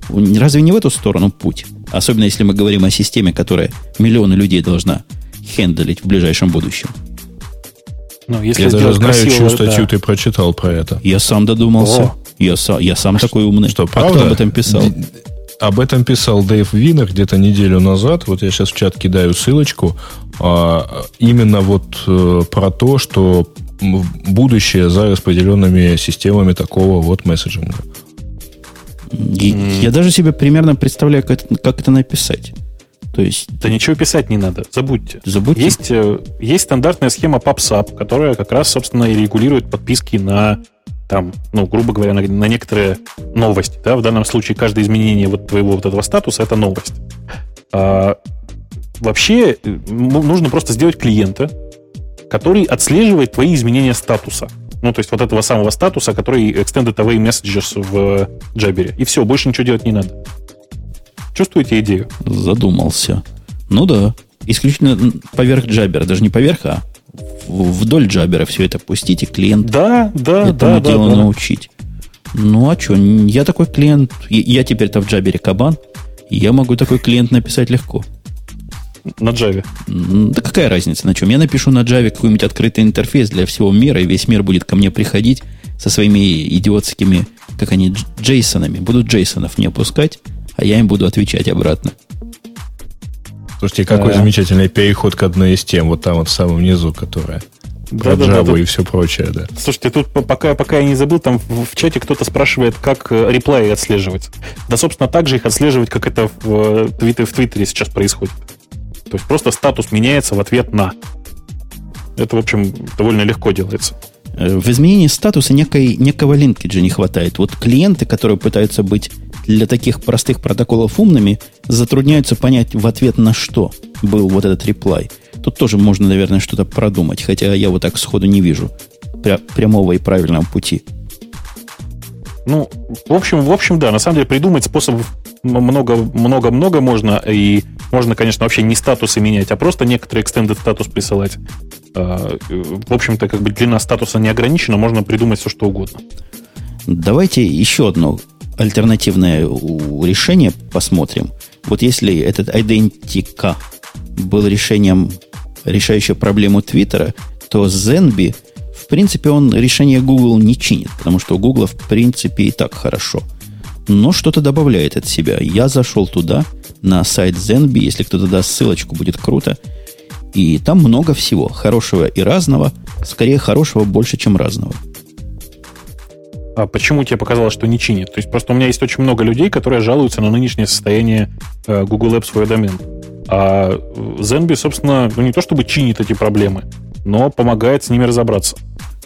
Разве не в эту сторону путь? Особенно если мы говорим о системе, которая миллионы людей должна хендлить в ближайшем будущем. Ну, если я даже знаю, красиво, чью статью да. ты прочитал про это. Я сам додумался. Я, сам, я сам а такой умный. Что, правда? А кто об этом писал? Об этом писал Дэйв Винер где-то неделю назад. Вот я сейчас в чат кидаю ссылочку. А, именно вот а, про то, что будущее за распределенными системами такого вот месседжинга. Я, я даже себе примерно представляю, как это, как это написать. То есть... Да ничего писать не надо, забудьте. Забудьте. Есть, э, есть стандартная схема PubSub, которая как раз, собственно, и регулирует подписки на там, ну, грубо говоря, на, на некоторые новости. Да? В данном случае каждое изменение вот твоего вот этого статуса – это новость. А, вообще э, нужно просто сделать клиента, который отслеживает твои изменения статуса. Ну, то есть вот этого самого статуса, который Extended Away Messages в Jabber. И все, больше ничего делать не надо. Чувствуете идею? Задумался. Ну да. Исключительно поверх джабера. Даже не поверх, а вдоль джабера все это пустить и клиент да, да, этому да, делу да, научить. Ну а что, я такой клиент, я теперь-то в джабере кабан, я могу такой клиент написать легко. На Java? Да какая разница на чем? Я напишу на Java какой-нибудь открытый интерфейс для всего мира, и весь мир будет ко мне приходить со своими идиотскими, как они, джейсонами. Будут джейсонов не опускать, а я им буду отвечать обратно. Слушайте, какой а... замечательный переход к одной из тем, вот там вот в самом низу, которая про да, Java да, да, и все прочее, да. Слушайте, тут пока, пока я не забыл, там в, в чате кто-то спрашивает, как э, реплеи отслеживать. Да, собственно, так же их отслеживать, как это в, Твиттере, в Твиттере сейчас происходит. То есть просто статус меняется в ответ на. Это, в общем, довольно легко делается. Э, в изменении статуса некой, некого линкеджа не хватает. Вот клиенты, которые пытаются быть для таких простых протоколов умными, затрудняются понять в ответ на что был вот этот реплай. Тут тоже можно, наверное, что-то продумать, хотя я вот так сходу не вижу пря- прямого и правильного пути. Ну, в общем, в общем, да, на самом деле придумать способов много-много-много можно, и можно, конечно, вообще не статусы менять, а просто некоторый extended статус присылать. А, в общем-то, как бы длина статуса не ограничена, можно придумать все, что угодно. Давайте еще одно альтернативное решение посмотрим. Вот если этот Identica был решением, решающим проблему Твиттера, то Zenby – принципе, он решение Google не чинит, потому что у Google, в принципе, и так хорошо. Но что-то добавляет от себя. Я зашел туда, на сайт Zenby, если кто-то даст ссылочку, будет круто. И там много всего, хорошего и разного. Скорее, хорошего больше, чем разного. А почему тебе показалось, что не чинит? То есть просто у меня есть очень много людей, которые жалуются на нынешнее состояние э, Google Apps свой домен. А Zenby, собственно, ну не то чтобы чинит эти проблемы, но помогает с ними разобраться.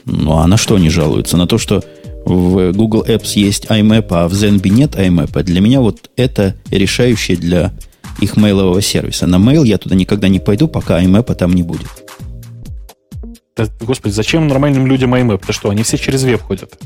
Ну, а на что они жалуются? На то, что в Google Apps есть IMAP, а в Zenby нет IMAP. Для меня вот это решающее для их мейлового сервиса. На mail я туда никогда не пойду, пока IMAP там не будет. Да, господи, зачем нормальным людям IMAP? Да что, они все через веб ходят.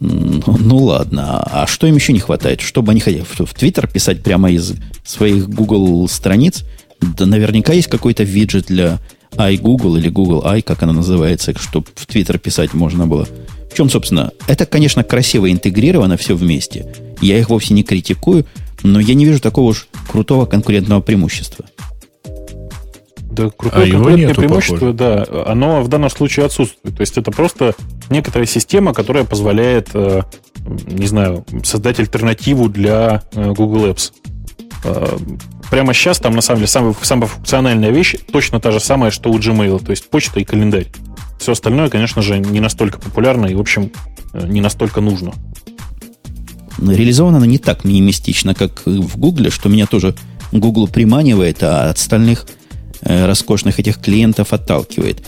Ну, ладно, а что им еще не хватает? Что бы они хотели? В, Twitter писать прямо из своих Google страниц? Да наверняка есть какой-то виджет для iGoogle или Google i, как она называется, чтобы в Twitter писать можно было. В чем, собственно, это, конечно, красиво интегрировано все вместе. Я их вовсе не критикую, но я не вижу такого уж крутого конкурентного преимущества. Да, крутое а конкурентное нету, преимущество, похоже. да, оно в данном случае отсутствует. То есть это просто некоторая система, которая позволяет, э, не знаю, создать альтернативу для э, Google Apps. Э, прямо сейчас там, на самом деле, самая, самая функциональная вещь точно та же самая, что у Gmail, то есть почта и календарь. Все остальное, конечно же, не настолько популярно и, в общем, не настолько нужно. Реализовано оно не так минимистично, как в Гугле, что меня тоже Google приманивает, а от остальных роскошных этих клиентов отталкивает.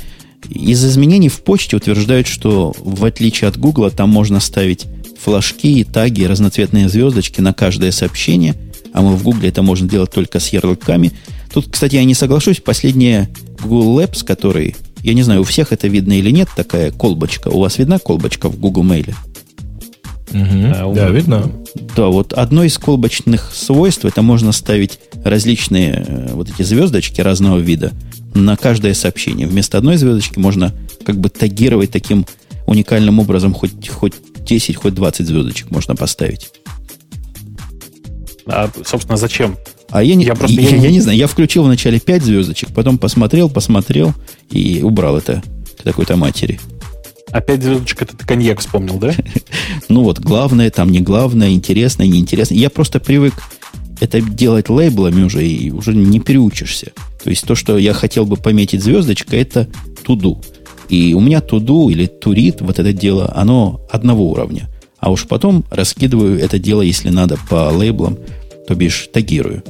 Из изменений в почте утверждают, что в отличие от Гугла, там можно ставить флажки, таги, разноцветные звездочки на каждое сообщение – а мы в Гугле это можно делать только с ярлыками. Тут, кстати, я не соглашусь, последняя Google Labs, который, я не знаю, у всех это видно или нет, такая колбочка. У вас видна колбочка в Google Mail? Угу. Да, видно. Да, вот одно из колбочных свойств, это можно ставить различные э, вот эти звездочки разного вида на каждое сообщение. Вместо одной звездочки можно как бы тагировать таким уникальным образом хоть, хоть 10, хоть 20 звездочек можно поставить. А, собственно, зачем? А я не, я, просто, я, я, я не знаю, я включил вначале 5 звездочек, потом посмотрел, посмотрел и убрал это к такой-то матери. А 5 звездочек это ты коньяк вспомнил, да? ну вот, главное, там не главное, интересное, неинтересное. Я просто привык это делать лейблами уже, и уже не переучишься. То есть то, что я хотел бы пометить звездочкой, это туду. И у меня туду или турит, вот это дело, оно одного уровня. А уж потом раскидываю это дело, если надо, по лейблам, то бишь тагирую.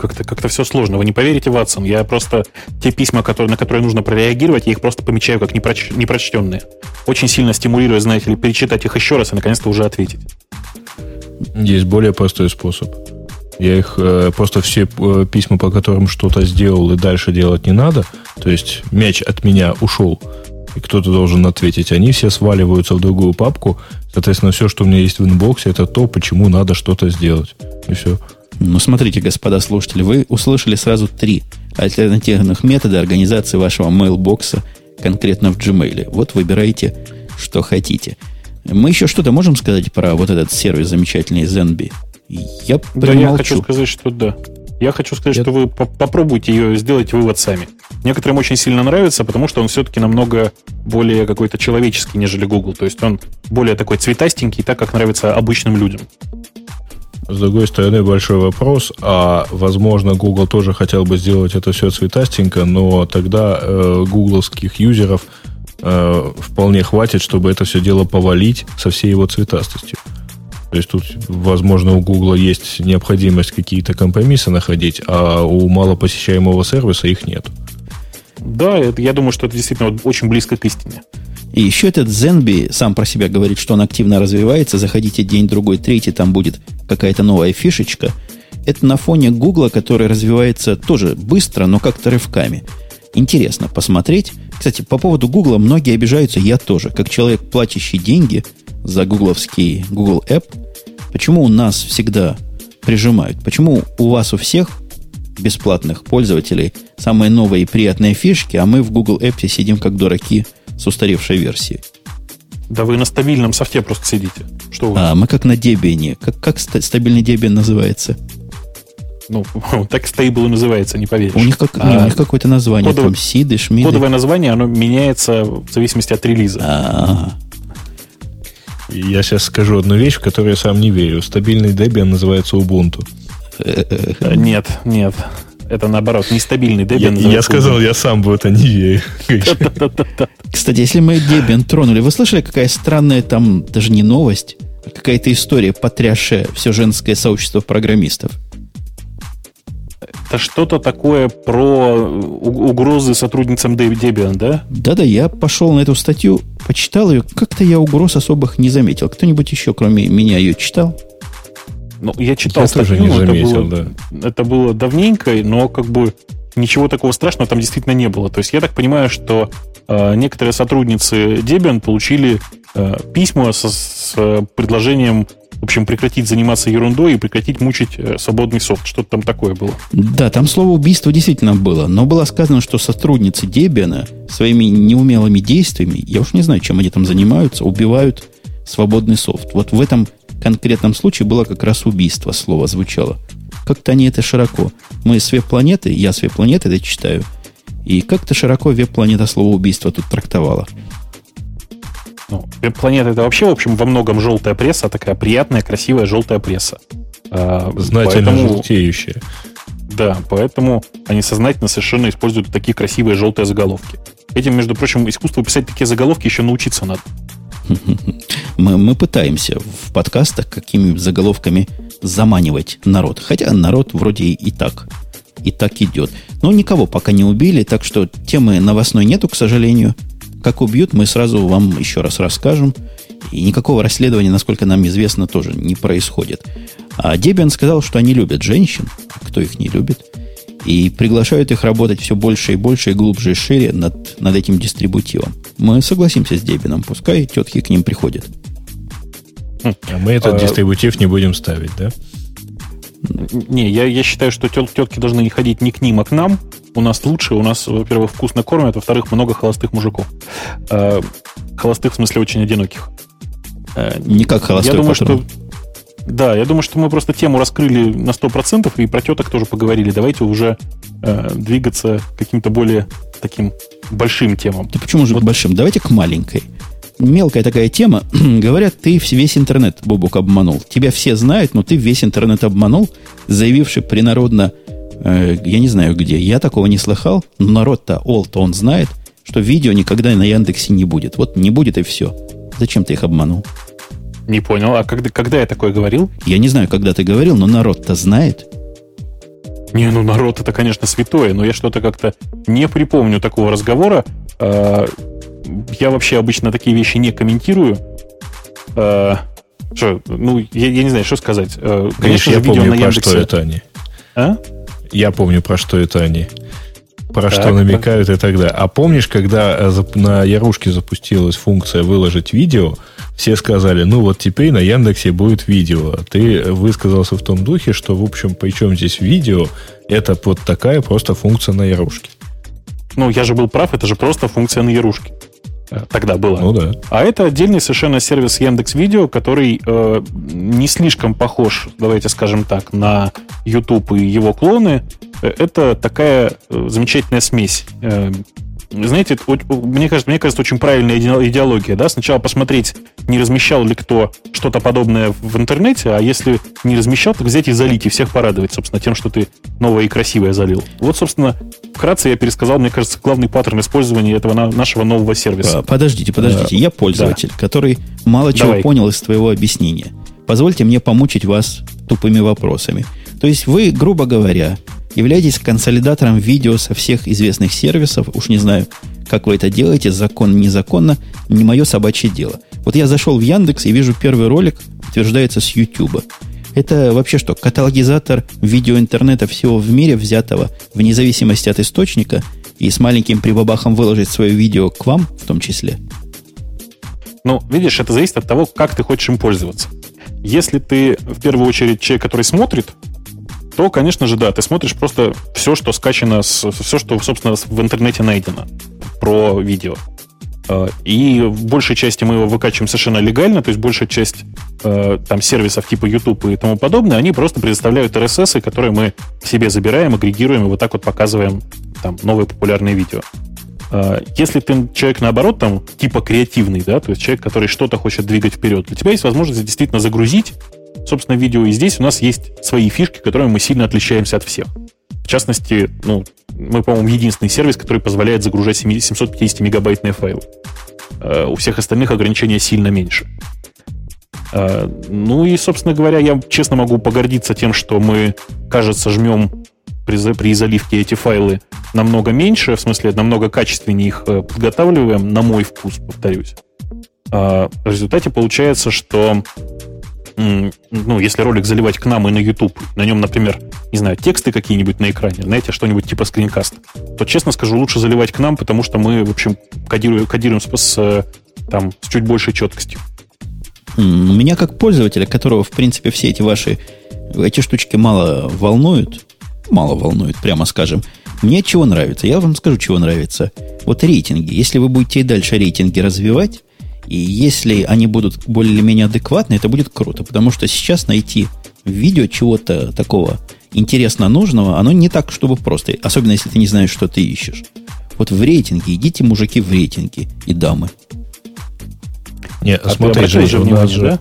Как-то как все сложно. Вы не поверите, Ватсон. Я просто те письма, которые, на которые нужно прореагировать, я их просто помечаю как непроч, непрочтенные. Очень сильно стимулирую, знаете ли, перечитать их еще раз и наконец-то уже ответить. Есть более простой способ. Я их э, просто все э, письма, по которым что-то сделал и дальше делать не надо, то есть мяч от меня ушел, и кто-то должен ответить. Они все сваливаются в другую папку. Соответственно, все, что у меня есть в инбоксе, это то, почему надо что-то сделать. И все. Ну, смотрите, господа слушатели, вы услышали сразу три альтернативных метода организации вашего мейлбокса конкретно в Gmail. Вот выбирайте, что хотите. Мы еще что-то можем сказать про вот этот сервис замечательный Zenby? Я да, я хочу сказать, что да. Я хочу сказать, Я... что вы по попробуйте ее сделать вывод сами. Некоторым очень сильно нравится, потому что он все-таки намного более какой-то человеческий, нежели Google. То есть он более такой цветастенький, так как нравится обычным людям. С другой стороны, большой вопрос, а возможно, Google тоже хотел бы сделать это все цветастенько, но тогда э, гугловских юзеров э, вполне хватит, чтобы это все дело повалить со всей его цветастостью. То есть тут, возможно, у Google есть необходимость какие-то компромиссы находить, а у малопосещаемого сервиса их нет. Да, это, я думаю, что это действительно очень близко к истине. И еще этот Zenby сам про себя говорит, что он активно развивается. Заходите день, другой, третий, там будет какая-то новая фишечка. Это на фоне Гугла, который развивается тоже быстро, но как-то рывками. Интересно посмотреть. Кстати, по поводу Гугла многие обижаются, я тоже. Как человек, платящий деньги за гугловский Google App, почему у нас всегда прижимают? Почему у вас у всех бесплатных пользователей самые новые и приятные фишки, а мы в Google Apps сидим как дураки с устаревшей версией? Да вы на стабильном софте просто сидите. Что вы? А, мы как на Debian. Как, как стабильный Debian называется? Ну, так стейбл и называется, не поверишь. У них, как, а, не, у них какое-то название, кодовое, там сиды, шмиды. Кодовое название, оно меняется в зависимости от релиза. А-а-а. Я сейчас скажу одну вещь, в которую я сам не верю. Стабильный Debian называется Ubuntu. Э, нет, нет. Это наоборот, нестабильный Debian. Я, я сказал, я сам в это не верю. Кстати, если мы Debian тронули, вы слышали, какая странная там, даже не новость, а какая-то история, потрясшая все женское сообщество программистов? Это что-то такое про угрозы сотрудницам Debian, да? Да-да, я пошел на эту статью, почитал ее. Как-то я угроз особых не заметил. Кто-нибудь еще, кроме меня, ее читал? Ну, я читал я статью, тоже не заметил, это, было, да. это было давненько, но как бы ничего такого страшного там действительно не было. То есть я так понимаю, что э, некоторые сотрудницы Debian получили э, письма со, с э, предложением в общем, прекратить заниматься ерундой и прекратить мучить э, свободный софт. Что-то там такое было. Да, там слово убийство действительно было. Но было сказано, что сотрудницы Debian своими неумелыми действиями, я уж не знаю, чем они там занимаются, убивают свободный софт. Вот в этом конкретном случае было как раз убийство, слово звучало. Как-то они это широко. Мы с веб-планеты, я с веб-планеты это читаю, и как-то широко веб-планета слово убийство тут трактовала. Ну, веб-планета это вообще, в общем, во многом желтая пресса, такая приятная, красивая желтая пресса. А, Знательно поэтому, желтеющая. Да, поэтому они сознательно совершенно используют такие красивые желтые заголовки. Этим, между прочим, искусство писать такие заголовки еще научиться надо. Мы, мы пытаемся в подкастах какими заголовками заманивать народ. Хотя народ вроде и так, и так идет. Но никого пока не убили, так что темы новостной нету, к сожалению. Как убьют, мы сразу вам еще раз расскажем. И никакого расследования, насколько нам известно, тоже не происходит. А Дебиан сказал, что они любят женщин. Кто их не любит? И приглашают их работать все больше и больше, и глубже и шире над, над этим дистрибутивом. Мы согласимся с Дебином, пускай тетки к ним приходят. А мы этот а... дистрибутив не будем ставить, да? Не, я, я считаю, что тетки должны не ходить не к ним, а к нам. У нас лучше, у нас, во-первых, вкусно кормят, во-вторых, много холостых мужиков. Э, холостых, в смысле, очень одиноких. Э, не как холостой, я думаю, что Да, я думаю, что мы просто тему раскрыли на 100% и про теток тоже поговорили. Давайте уже э, двигаться к каким-то более таким большим темам. Да почему же вот. большим? Давайте к маленькой мелкая такая тема. Говорят, ты весь интернет, Бобук, обманул. Тебя все знают, но ты весь интернет обманул, заявивший принародно, э, я не знаю где, я такого не слыхал, но народ-то, ол-то он знает, что видео никогда на Яндексе не будет. Вот не будет и все. Зачем ты их обманул? Не понял. А когда, когда я такое говорил? Я не знаю, когда ты говорил, но народ-то знает. Не, ну народ это, конечно, святое, но я что-то как-то не припомню такого разговора. А, я вообще обычно такие вещи не комментирую. Э, что, ну, я, я не знаю, что сказать. Э, конечно, я видео помню, на Яндексе... про что это они. А? Я помню, про что это они. Про так, что намекают так. и так далее. А помнишь, когда э, на Ярушке запустилась функция выложить видео, все сказали, ну вот теперь на Яндексе будет видео. Ты высказался в том духе, что, в общем, причем здесь видео, это вот такая просто функция на Ярушке. Ну, я же был прав, это же просто функция на Ярушке. Тогда было. Ну да. А это отдельный совершенно сервис Яндекс Видео, который э, не слишком похож, давайте скажем так, на YouTube и его клоны. Э, это такая э, замечательная смесь э, знаете, мне кажется, мне кажется, очень правильная идеология, да, сначала посмотреть, не размещал ли кто что-то подобное в интернете, а если не размещал, так взять и залить, и всех порадовать, собственно, тем, что ты новое и красивое залил. Вот, собственно, вкратце я пересказал, мне кажется, главный паттерн использования этого нашего нового сервиса. Подождите, подождите, я пользователь, да. который мало чего Давай. понял из твоего объяснения. Позвольте мне помучить вас тупыми вопросами. То есть вы, грубо говоря, являетесь консолидатором видео со всех известных сервисов. Уж не знаю, как вы это делаете, законно, незаконно, не мое собачье дело. Вот я зашел в Яндекс и вижу первый ролик, утверждается с YouTube. Это вообще что, каталогизатор видео интернета всего в мире взятого, вне зависимости от источника, и с маленьким прибабахом выложить свое видео к вам в том числе? Ну, видишь, это зависит от того, как ты хочешь им пользоваться. Если ты в первую очередь человек, который смотрит, то, конечно же, да, ты смотришь просто все, что скачано, все, что, собственно, в интернете найдено про видео. А, и большей части мы его выкачиваем совершенно легально, то есть большая часть э, там сервисов типа YouTube и тому подобное, они просто предоставляют RSS, которые мы себе забираем, агрегируем и вот так вот показываем там новые популярные видео. А, если ты человек, наоборот, там, типа креативный, да, то есть человек, который что-то хочет двигать вперед, у тебя есть возможность действительно загрузить, собственно, видео. И здесь у нас есть свои фишки, которыми мы сильно отличаемся от всех. В частности, ну, мы, по-моему, единственный сервис, который позволяет загружать 750-мегабайтные файлы. А, у всех остальных ограничения сильно меньше. А, ну и, собственно говоря, я честно могу погордиться тем, что мы, кажется, жмем при, заливке эти файлы намного меньше, в смысле, намного качественнее их э, подготавливаем, на мой вкус, повторюсь. В результате получается, что ну, если ролик заливать к нам и на YouTube, на нем, например, не знаю, тексты какие-нибудь на экране, знаете, что-нибудь типа скринкаст, то, честно скажу, лучше заливать к нам, потому что мы, в общем, кодируем, кодируем с, с, там, с чуть большей четкостью. У меня как пользователя, которого, в принципе, все эти ваши эти штучки мало волнуют, мало волнует, прямо скажем. Мне чего нравится? Я вам скажу, чего нравится. Вот рейтинги. Если вы будете и дальше рейтинги развивать, и если они будут более-менее адекватны, это будет круто. Потому что сейчас найти в видео чего-то такого интересно нужного, оно не так, чтобы просто. Особенно, если ты не знаешь, что ты ищешь. Вот в рейтинге, идите, мужики, в рейтинги и дамы. Не, а смотри, же, у нас же... Да?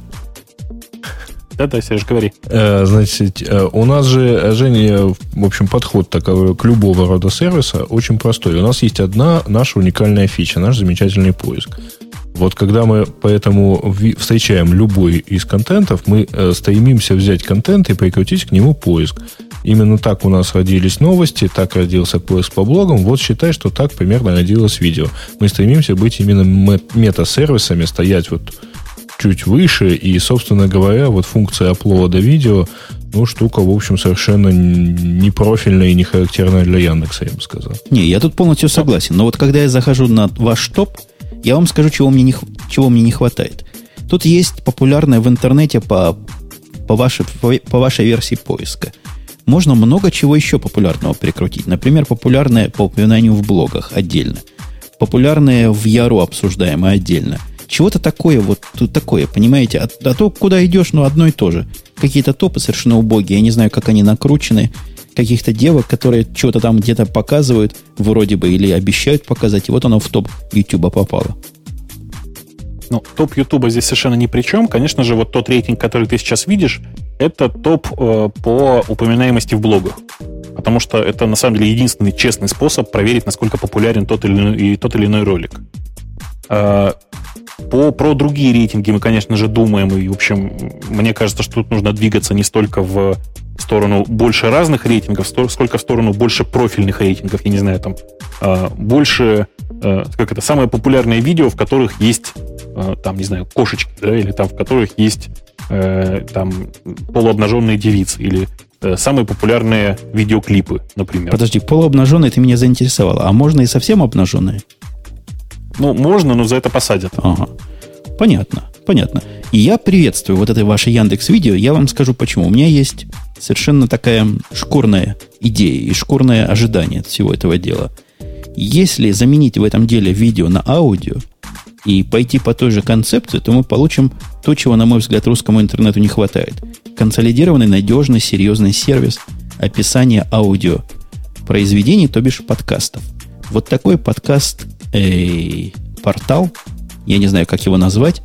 Да-да, Сереж, говори. Э, значит, э, у нас же, Женя, в общем, подход такой к любого рода сервиса очень простой. У нас есть одна наша уникальная фича, наш замечательный поиск. Вот когда мы поэтому встречаем любой из контентов, мы э, стремимся взять контент и прикрутить к нему поиск. Именно так у нас родились новости, так родился поиск по блогам. Вот считай, что так примерно родилось видео. Мы стремимся быть именно мета-сервисами, стоять вот чуть выше, и, собственно говоря, вот функция оплода видео, ну, штука, в общем, совершенно не профильная и не характерная для Яндекса, я бы сказал. Не, я тут полностью согласен. Но вот когда я захожу на ваш топ, я вам скажу, чего мне не, чего мне не хватает. Тут есть популярное в интернете по, по, вашей, по, по вашей версии поиска. Можно много чего еще популярного прикрутить. Например, популярное по упоминанию в блогах отдельно. Популярное в Яру обсуждаемое отдельно – чего-то такое, вот тут такое, понимаете? А, а то, куда идешь, ну, одно и то же. Какие-то топы совершенно убогие, я не знаю, как они накручены. Каких-то девок, которые что-то там где-то показывают, вроде бы, или обещают показать, и вот оно в топ Ютуба попало. Ну, топ Ютуба здесь совершенно ни при чем. Конечно же, вот тот рейтинг, который ты сейчас видишь, это топ э, по упоминаемости в блогах. Потому что это, на самом деле, единственный честный способ проверить, насколько популярен тот или иной, тот или иной ролик. Э, по, про другие рейтинги мы, конечно же, думаем. И, в общем, мне кажется, что тут нужно двигаться не столько в сторону больше разных рейтингов, сколько в сторону больше профильных рейтингов. Я не знаю, там а, больше, а, как это, самое популярное видео, в которых есть, а, там, не знаю, кошечки, да, или там, в которых есть э, там полуобнаженные девицы, или э, самые популярные видеоклипы, например. Подожди, полуобнаженные ты меня заинтересовала. А можно и совсем обнаженные? Ну, можно, но за это посадят. Ага. Понятно, понятно. И я приветствую вот это ваше Яндекс Видео. Я вам скажу почему. У меня есть совершенно такая шкурная идея и шкурное ожидание от всего этого дела. Если заменить в этом деле видео на аудио и пойти по той же концепции, то мы получим то, чего, на мой взгляд, русскому интернету не хватает. Консолидированный, надежный, серьезный сервис описания аудио произведений, то бишь подкастов. Вот такой подкаст э, портал, я не знаю, как его назвать,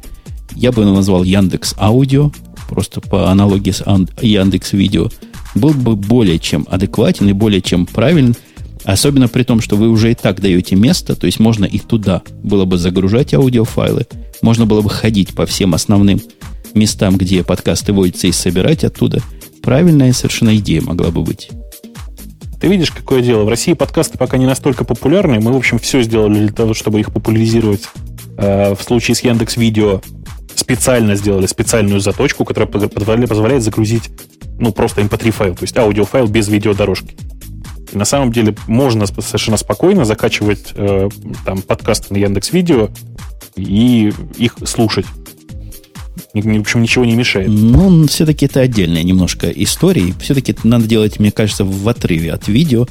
я бы назвал Яндекс Аудио, просто по аналогии с Яндекс Видео, был бы более чем адекватен и более чем правилен, особенно при том, что вы уже и так даете место, то есть можно и туда было бы загружать аудиофайлы, можно было бы ходить по всем основным местам, где подкасты водятся, и собирать оттуда. Правильная совершенно идея могла бы быть. Ты видишь, какое дело? В России подкасты пока не настолько популярны. Мы, в общем, все сделали для того, чтобы их популяризировать. Э, в случае с Яндекс Видео специально сделали специальную заточку, которая позволяет загрузить ну, просто MP3 эм файл, то есть аудиофайл без видеодорожки. И на самом деле можно совершенно спокойно закачивать э, там подкасты на Яндекс Видео и их слушать. В общем, ничего не мешает. Ну, все-таки это отдельная немножко история. Все-таки это надо делать, мне кажется, в отрыве от видео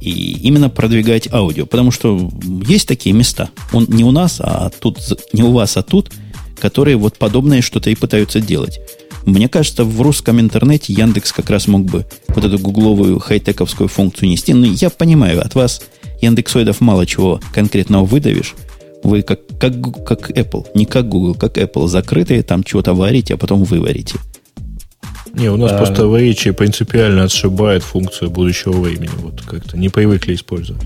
и именно продвигать аудио. Потому что есть такие места. Он не у нас, а тут, не у вас, а тут, которые вот подобное что-то и пытаются делать. Мне кажется, в русском интернете Яндекс как раз мог бы вот эту гугловую хай-тековскую функцию нести. Но я понимаю, от вас яндексоидов мало чего конкретного выдавишь. Вы как, как, как Apple, не как Google, как Apple, закрытые, там чего-то варите, а потом выварите. Не, у нас а... просто в H принципиально отшибает функцию будущего времени. Вот как-то не привыкли использовать.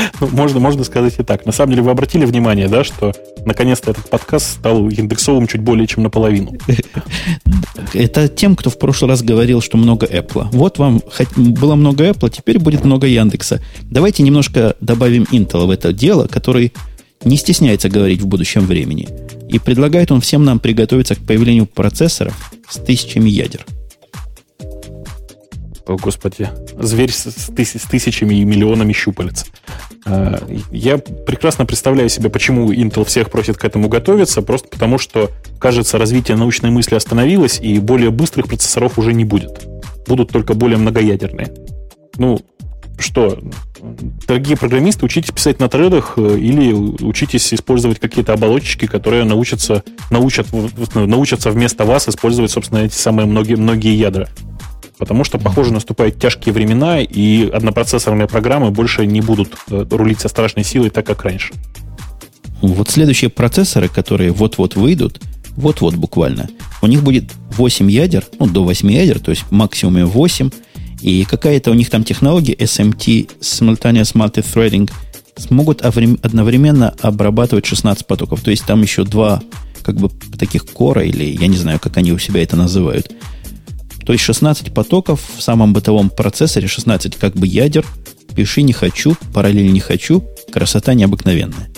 Можно, можно сказать и так. На самом деле, вы обратили внимание, да, что наконец-то этот подкаст стал индексовым чуть более чем наполовину. Это тем, кто в прошлый раз говорил, что много Apple. Вот вам было много Apple, теперь будет много Яндекса. Давайте немножко добавим Intel в это дело, который не стесняется говорить в будущем времени. И предлагает он всем нам приготовиться к появлению процессоров с тысячами ядер. Господи, зверь с, с, тысячами и миллионами щупалец. А, я прекрасно представляю себе, почему Intel всех просит к этому готовиться, просто потому что, кажется, развитие научной мысли остановилось, и более быстрых процессоров уже не будет. Будут только более многоядерные. Ну, что, дорогие программисты, учитесь писать на тредах э, или учитесь использовать какие-то оболочки, которые научатся, научат, научатся вместо вас использовать, собственно, эти самые многие, многие ядра. Потому что, похоже, наступают тяжкие времена, и однопроцессорные программы больше не будут э, рулить со страшной силой так, как раньше. Вот следующие процессоры, которые вот-вот выйдут, вот-вот буквально, у них будет 8 ядер, ну, до 8 ядер, то есть максимум 8, и какая-то у них там технология SMT, Simultaneous Multithreading, смогут одновременно обрабатывать 16 потоков. То есть там еще два как бы таких кора, или я не знаю, как они у себя это называют – то есть 16 потоков в самом бытовом процессоре, 16 как бы ядер. Пиши не хочу, параллель не хочу. Красота необыкновенная.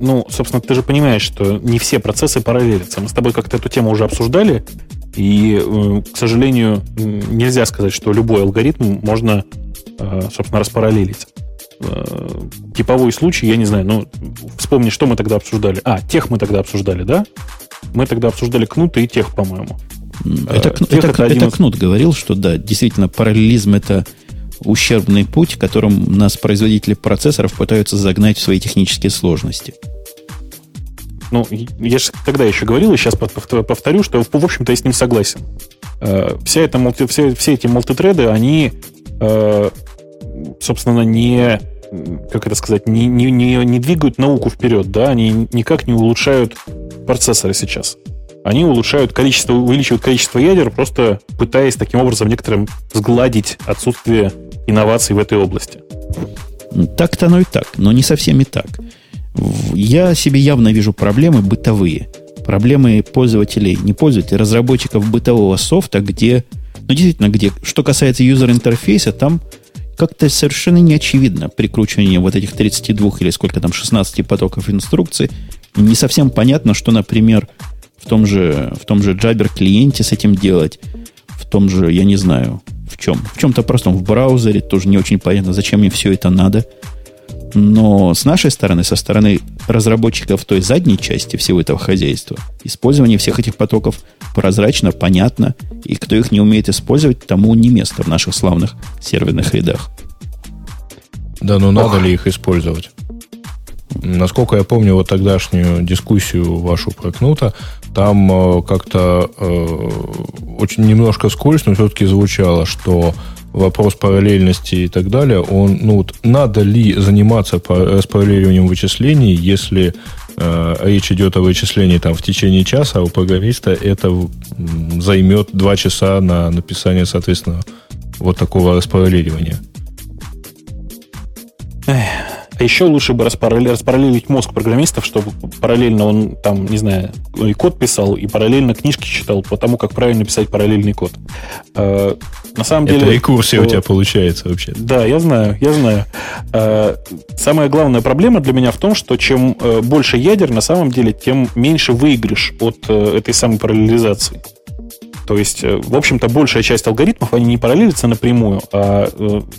Ну, собственно, ты же понимаешь, что не все процессы параллелятся. Мы с тобой как-то эту тему уже обсуждали, и, э, к сожалению, нельзя сказать, что любой алгоритм можно, э, собственно, распараллелить. Э, типовой случай, я не знаю, ну, вспомни, что мы тогда обсуждали. А, тех мы тогда обсуждали, да? Мы тогда обсуждали кнуты и тех, по-моему. Это, это, это, это Кнут говорил, что да, действительно, параллелизм это ущербный путь, которым нас производители процессоров пытаются загнать в свои технические сложности. Ну, я же тогда еще говорил, и сейчас повторю, что, в общем-то, я с ним согласен. Э, вся эта, мульти, все, все эти мультитреды, они, э, собственно, не, как это сказать, не, не, не, не двигают науку вперед, да, они никак не улучшают процессоры сейчас они улучшают количество, увеличивают количество ядер, просто пытаясь таким образом некоторым сгладить отсутствие инноваций в этой области. Так-то оно и так, но не совсем и так. Я себе явно вижу проблемы бытовые. Проблемы пользователей, не пользователей, разработчиков бытового софта, где, ну действительно, где, что касается юзер-интерфейса, там как-то совершенно не очевидно прикручивание вот этих 32 или сколько там, 16 потоков инструкций. Не совсем понятно, что, например, том же, в том же Jabber клиенте с этим делать, в том же, я не знаю, в чем. В чем-то простом, в браузере тоже не очень понятно, зачем мне все это надо. Но с нашей стороны, со стороны разработчиков той задней части всего этого хозяйства, использование всех этих потоков прозрачно, понятно, и кто их не умеет использовать, тому не место в наших славных серверных рядах. Да, но надо ли их использовать? Насколько я помню вот тогдашнюю дискуссию вашу про Кнута, там э, как-то э, очень немножко скользь, но все-таки звучало, что вопрос параллельности и так далее, он, ну вот, надо ли заниматься распараллеливанием вычислений, если э, речь идет о вычислении там в течение часа, а у программиста это займет два часа на написание, соответственно, вот такого распараллеливания. А еще лучше бы распараллелить, распараллелить мозг программистов, чтобы параллельно он там, не знаю, и код писал, и параллельно книжки читал по тому, как правильно писать параллельный код. Э, на самом Это деле... Это рекурсия что... у тебя получается вообще. Да, я знаю, я знаю. Э, самая главная проблема для меня в том, что чем э, больше ядер, на самом деле, тем меньше выигрыш от э, этой самой параллелизации. То есть, э, в общем-то, большая часть алгоритмов, они не параллелятся напрямую, а,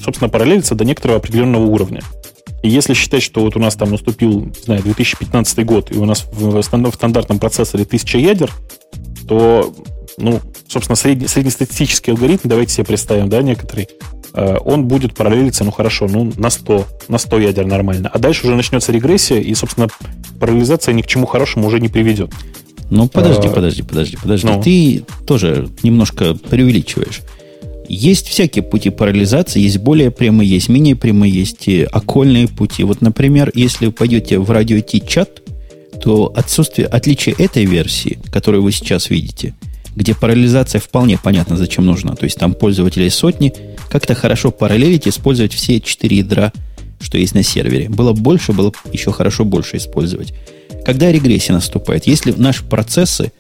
собственно, параллелятся до некоторого определенного уровня. Если считать, что вот у нас там наступил, не знаю, 2015 год, и у нас в, стандартном процессоре 1000 ядер, то, ну, собственно, средний, среднестатистический алгоритм, давайте себе представим, да, некоторый, э, он будет параллелиться, ну, хорошо, ну, на 100, на 100 ядер нормально. А дальше уже начнется регрессия, и, собственно, параллелизация ни к чему хорошему уже не приведет. Ну, подожди, а, подожди, подожди, подожди. Ну. Ты тоже немножко преувеличиваешь. Есть всякие пути парализации, есть более прямые, есть менее прямые, есть окольные пути. Вот, например, если вы пойдете в радио чат, то отсутствие, отличие этой версии, которую вы сейчас видите, где парализация вполне понятно, зачем нужна. То есть там пользователей сотни, как-то хорошо параллелить, использовать все четыре ядра, что есть на сервере. Было больше, было еще хорошо больше использовать. Когда регрессия наступает, если наши процессы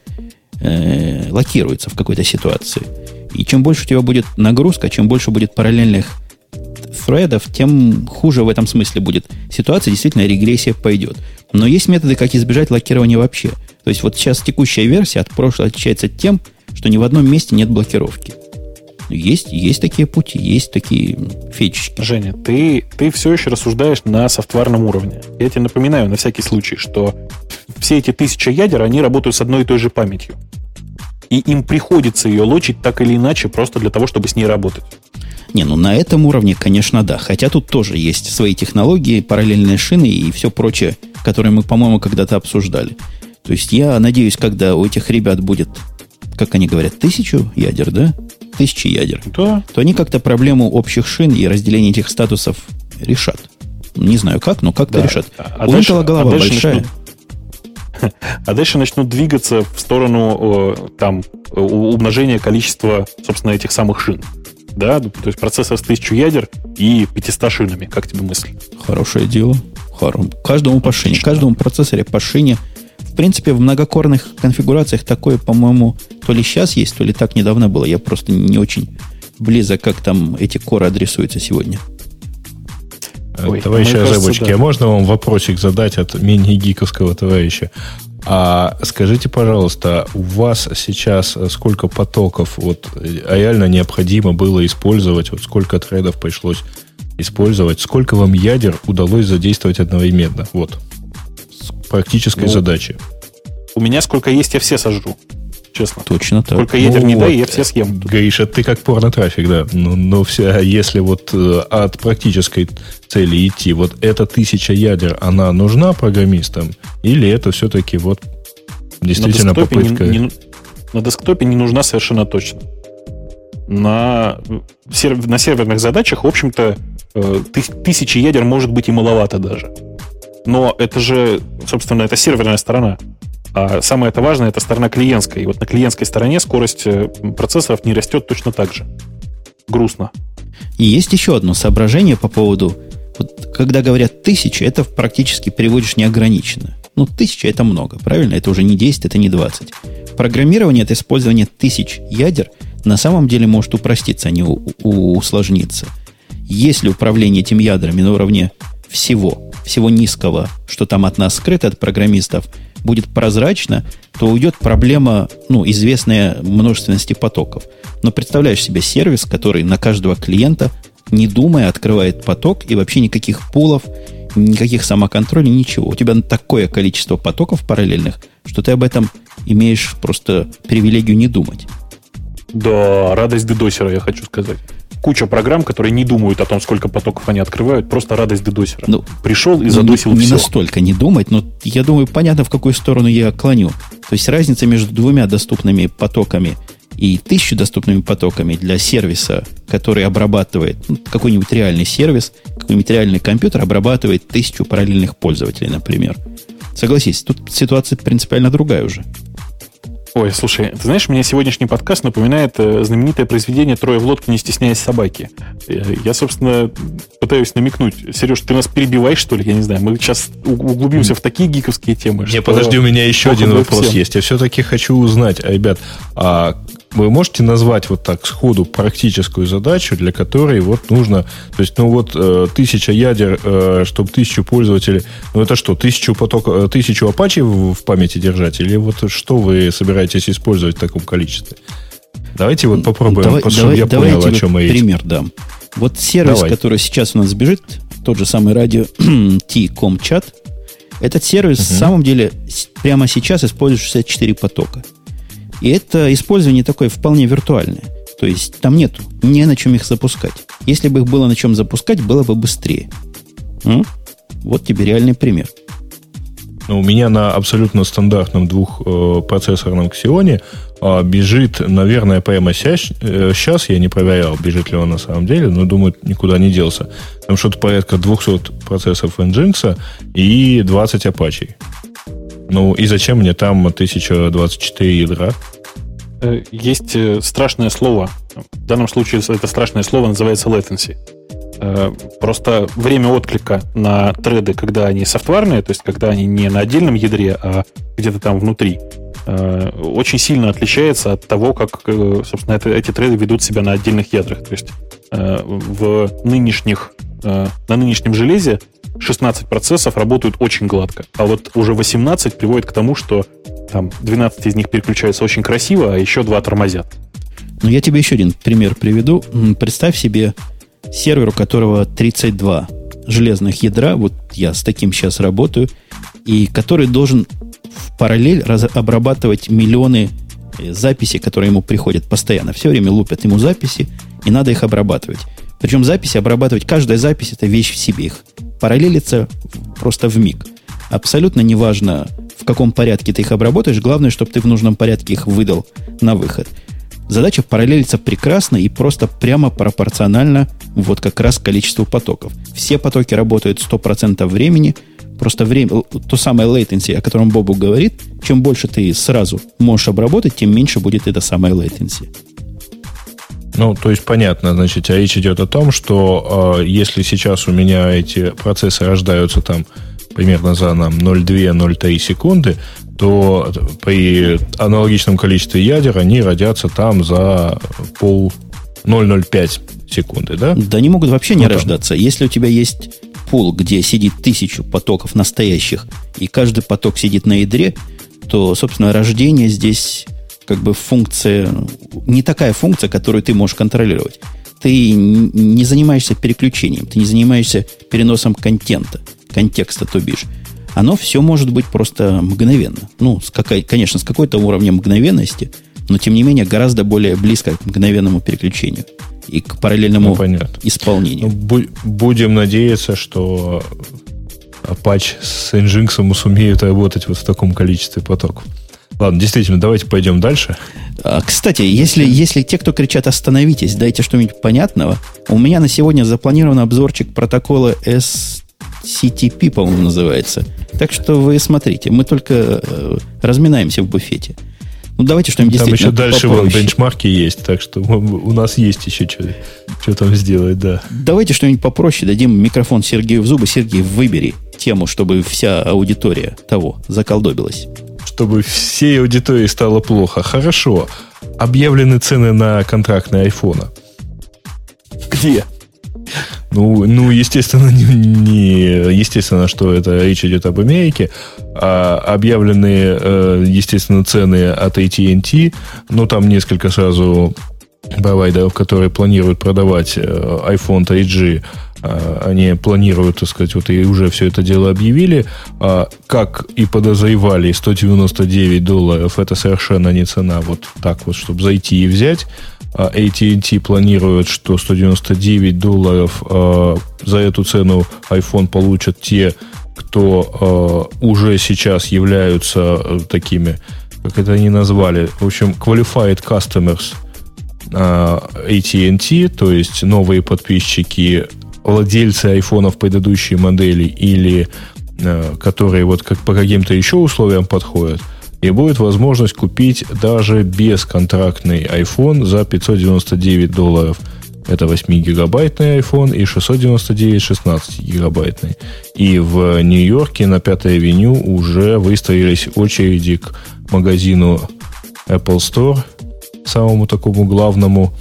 э, локируются в какой-то ситуации – и чем больше у тебя будет нагрузка, чем больше будет параллельных фредов, тем хуже в этом смысле будет ситуация. Действительно, регрессия пойдет. Но есть методы, как избежать локирования вообще. То есть вот сейчас текущая версия от прошлой отличается тем, что ни в одном месте нет блокировки. Есть, есть такие пути, есть такие фичечки. Женя, ты, ты все еще рассуждаешь на софтварном уровне. Я тебе напоминаю на всякий случай, что все эти тысячи ядер, они работают с одной и той же памятью и им приходится ее лочить так или иначе просто для того, чтобы с ней работать. Не, ну на этом уровне, конечно, да. Хотя тут тоже есть свои технологии, параллельные шины и все прочее, которые мы, по-моему, когда-то обсуждали. То есть я надеюсь, когда у этих ребят будет, как они говорят, тысячу ядер, да? Тысячи ядер. Да. То они как-то проблему общих шин и разделения этих статусов решат. Не знаю как, но как-то да. решат. А у дальше, Intel голова а большая. Начнут, а дальше начнут двигаться в сторону там умножения количества, собственно, этих самых шин. Да, то есть процессор с 1000 ядер и 500 шинами. Как тебе мысль? Хорошее дело. Хоро. Каждому по шине. Каждому процессоре по шине. В принципе, в многокорных конфигурациях такое, по-моему, то ли сейчас есть, то ли так недавно было. Я просто не очень близок, как там эти коры адресуются сегодня. Ой, Товарищи Ожебочки, да. а можно вам вопросик задать от мини-гиковского товарища? А скажите, пожалуйста, у вас сейчас сколько потоков вот реально необходимо было использовать, вот сколько трейдов пришлось использовать, сколько вам ядер удалось задействовать одновременно? Вот. С практической ну, задачи. У меня сколько есть, я все сожру честно. Точно так. Сколько ядер ну, не вот. дай, я все съем. Гриша, ты как порно-трафик, да. Но, но все, а если вот э, от практической цели идти, вот эта тысяча ядер, она нужна программистам? Или это все-таки вот действительно на попытка... Не, не, на десктопе не нужна совершенно точно. На, серв, на серверных задачах, в общем-то, э, тысячи ядер может быть и маловато даже. Но это же, собственно, это серверная сторона. А самое это важное, это сторона клиентская. И вот на клиентской стороне скорость э, процессоров не растет точно так же. Грустно. И есть еще одно соображение по поводу, вот, когда говорят тысячи, это практически переводишь неограниченно. Ну, тысяча это много, правильно? Это уже не 10, это не 20. Программирование это использование тысяч ядер на самом деле может упроститься, а не у, усложниться. Если управление этими ядрами на уровне всего, всего низкого, что там от нас скрыто, от программистов – будет прозрачно, то уйдет проблема, ну, известная множественности потоков. Но представляешь себе сервис, который на каждого клиента, не думая, открывает поток и вообще никаких пулов, никаких самоконтролей, ничего. У тебя такое количество потоков параллельных, что ты об этом имеешь просто привилегию не думать. Да, радость дедосера, я хочу сказать куча программ, которые не думают о том, сколько потоков они открывают, просто радость дедосера. Ну, Пришел и задосил не, все. Не настолько не думать, но я думаю, понятно, в какую сторону я клоню. То есть разница между двумя доступными потоками и тысячу доступными потоками для сервиса, который обрабатывает ну, какой-нибудь реальный сервис, какой-нибудь реальный компьютер обрабатывает тысячу параллельных пользователей, например. Согласись, тут ситуация принципиально другая уже. Ой, слушай, ты знаешь, мне сегодняшний подкаст напоминает э, знаменитое произведение «Трое в лодке, не стесняясь собаки». Я, собственно, пытаюсь намекнуть. Сереж, ты нас перебиваешь, что ли? Я не знаю. Мы сейчас углубимся в такие гиковские темы. Не, подожди, у меня еще один вопрос всем. есть. Я все-таки хочу узнать, ребят, а вы можете назвать вот так сходу практическую задачу, для которой вот нужно, то есть, ну вот э, тысяча ядер, э, чтобы тысячу пользователей, ну это что, тысячу поток, э, тысячу апачи в, в памяти держать, или вот что вы собираетесь использовать в таком количестве? Давайте вот попробуем, давай, чтобы давай, я понял, о чем мы пример дам. Вот сервис, давай. который сейчас у нас бежит, тот же самый радио T.com чат, этот сервис uh-huh. в самом деле прямо сейчас использует 64 потока. И это использование такое вполне виртуальное. То есть там нету, не на чем их запускать. Если бы их было на чем запускать, было бы быстрее. М? Вот тебе реальный пример. Ну, у меня на абсолютно стандартном двухпроцессорном э, Xeon э, бежит, наверное, прямо сейчас, э, сейчас, я не проверял, бежит ли он на самом деле, но думаю, никуда не делся. Там что-то порядка 200 процессов Nginx и 20 Apache. Ну, и зачем мне там 1024 ядра? Э, есть э, страшное слово. В данном случае это страшное слово называется latency. Э, просто время отклика на треды, когда они софтварные, то есть когда они не на отдельном ядре, а где-то там внутри, очень сильно отличается от того, как, собственно, это, эти треды ведут себя на отдельных ядрах. То есть в нынешних, на нынешнем железе 16 процессов работают очень гладко, а вот уже 18 приводит к тому, что там 12 из них переключаются очень красиво, а еще два тормозят. Ну, я тебе еще один пример приведу. Представь себе сервер, у которого 32 железных ядра, вот я с таким сейчас работаю, и который должен в параллель раз, обрабатывать миллионы э, записей, которые ему приходят постоянно. Все время лупят ему записи, и надо их обрабатывать. Причем записи обрабатывать, каждая запись это вещь в себе. Их параллелится просто в миг. Абсолютно неважно, в каком порядке ты их обработаешь, главное, чтобы ты в нужном порядке их выдал на выход. Задача параллелится прекрасно и просто прямо пропорционально вот как раз количеству потоков. Все потоки работают 100% времени, просто время, то самое latency, о котором Бобу говорит, чем больше ты сразу можешь обработать, тем меньше будет это самое latency. Ну, то есть понятно, значит, а речь идет о том, что э, если сейчас у меня эти процессы рождаются там примерно за нам 0,2-0,3 секунды, то при аналогичном количестве ядер они родятся там за пол 0,05 секунды, да? Да не могут вообще не ну, рождаться. Если у тебя есть пул, где сидит тысячу потоков настоящих, и каждый поток сидит на ядре, то, собственно, рождение здесь как бы функция, не такая функция, которую ты можешь контролировать. Ты не занимаешься переключением, ты не занимаешься переносом контента, контекста, то бишь оно все может быть просто мгновенно. Ну, с какой, конечно, с какой-то уровнем мгновенности, но тем не менее гораздо более близко к мгновенному переключению и к параллельному ну, исполнению. Ну, бу- будем надеяться, что Apache с Nginx сумеют работать вот в таком количестве потоков. Ладно, действительно, давайте пойдем дальше. А, кстати, если, если те, кто кричат «остановитесь», дайте что-нибудь понятного, у меня на сегодня запланирован обзорчик протокола S CTP, по-моему, называется. Так что вы смотрите, мы только э, разминаемся в буфете. Ну, давайте что-нибудь Там еще дальше вон бенчмарки есть, так что у нас есть еще что, что там сделать, да. Давайте что-нибудь попроще, дадим микрофон Сергею в зубы. Сергей, выбери тему, чтобы вся аудитория того заколдобилась. Чтобы всей аудитории стало плохо. Хорошо. Объявлены цены на контрактные айфона. Где? Ну, ну естественно, не, не, естественно, что это речь идет об Америке. А объявленные, э, естественно, цены от AT&T, ну, там несколько сразу провайдеров, которые планируют продавать э, iPhone 3G, а, они планируют, так сказать, вот и уже все это дело объявили. А, как и подозревали, 199 долларов это совершенно не цена вот так вот, чтобы зайти и взять. А AT&T планирует, что 199 долларов э, за эту цену iPhone получат те, кто э, уже сейчас являются э, такими, как это они назвали, в общем, qualified customers AT&T, то есть новые подписчики, владельцы айфонов предыдущей модели или э, которые вот как по каким-то еще условиям подходят – и будет возможность купить даже бесконтрактный iPhone за 599 долларов. Это 8-гигабайтный iPhone и 699 16-гигабайтный. И в Нью-Йорке на 5-й авеню уже выстроились очереди к магазину Apple Store, самому такому главному,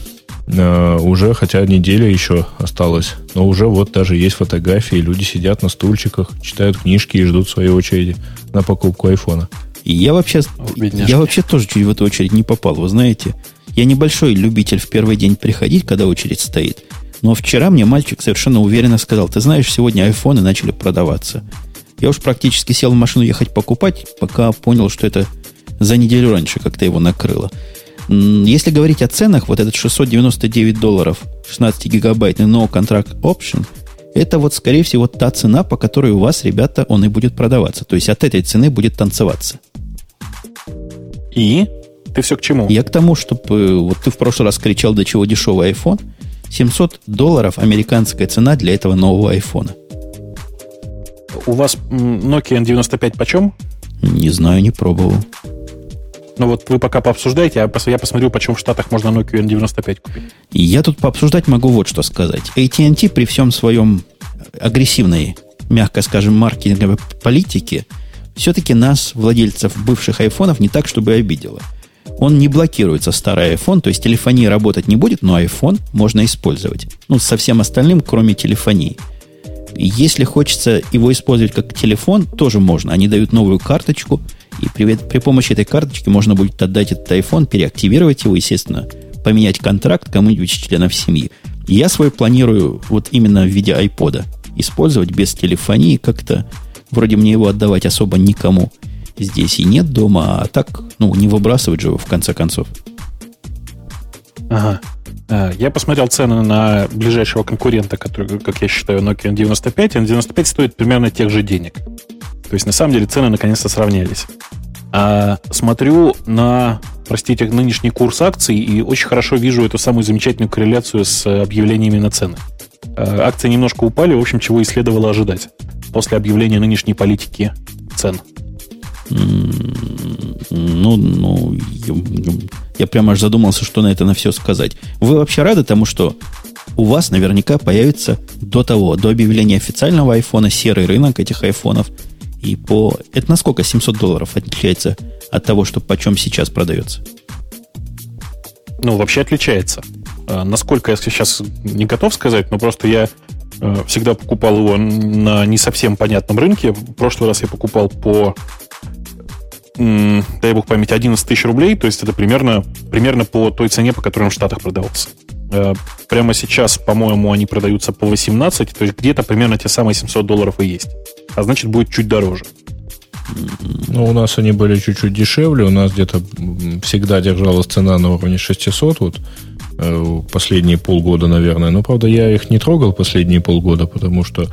Uh, уже, хотя неделя еще осталась, но уже вот даже есть фотографии, люди сидят на стульчиках, читают книжки и ждут своей очереди на покупку айфона. И я вообще, я вообще тоже чуть в эту очередь не попал, вы знаете. Я небольшой любитель в первый день приходить, когда очередь стоит. Но вчера мне мальчик совершенно уверенно сказал, ты знаешь, сегодня айфоны начали продаваться. Я уж практически сел в машину ехать покупать, пока понял, что это за неделю раньше как-то его накрыло. Если говорить о ценах, вот этот 699 долларов 16 гигабайтный No Contract Option, это вот, скорее всего, та цена, по которой у вас, ребята, он и будет продаваться. То есть от этой цены будет танцеваться. И? Ты все к чему? Я к тому, чтобы... Вот ты в прошлый раз кричал, до чего дешевый iPhone. 700 долларов американская цена для этого нового айфона. У вас Nokia N95 почем? Не знаю, не пробовал. Ну вот вы пока пообсуждаете, а я посмотрю, почем в Штатах можно Nokia N95 купить. Я тут пообсуждать могу вот что сказать. AT&T при всем своем агрессивной, мягко скажем, маркетинговой политике все-таки нас, владельцев бывших айфонов, не так, чтобы обидело. Он не блокируется, старый iPhone, то есть телефония работать не будет, но iPhone можно использовать. Ну, со всем остальным, кроме телефонии. Если хочется его использовать как телефон, тоже можно. Они дают новую карточку – и при, при помощи этой карточки можно будет отдать этот iPhone, переактивировать его, естественно, поменять контракт кому-нибудь из членов семьи. Я свой планирую вот именно в виде iPod использовать без телефонии как-то. Вроде мне его отдавать особо никому здесь и нет дома, а так, ну, не выбрасывать же его в конце концов. Ага. А, я посмотрел цены на ближайшего конкурента, который, как я считаю, Nokia N95. N95 стоит примерно тех же денег. То есть, на самом деле, цены наконец-то сравнялись. А смотрю на, простите, нынешний курс акций и очень хорошо вижу эту самую замечательную корреляцию с объявлениями на цены. А, акции немножко упали, в общем, чего и следовало ожидать после объявления нынешней политики цен. Ну, ну, я, я прямо аж задумался, что на это на все сказать. Вы вообще рады тому, что у вас наверняка появится до того, до объявления официального айфона, серый рынок этих айфонов – и по... Это насколько 700 долларов отличается от того, что почем сейчас продается? Ну, вообще отличается. А, насколько я сейчас не готов сказать, но просто я э, всегда покупал его на не совсем понятном рынке. В прошлый раз я покупал по, дай бог память, 11 тысяч рублей, то есть это примерно, примерно по той цене, по которой он в Штатах продавался. Э, прямо сейчас, по-моему, они продаются по 18, то есть где-то примерно те самые 700 долларов и есть а значит будет чуть дороже. Ну, у нас они были чуть-чуть дешевле, у нас где-то всегда держалась цена на уровне 600, вот э, последние полгода, наверное. Но, правда, я их не трогал последние полгода, потому что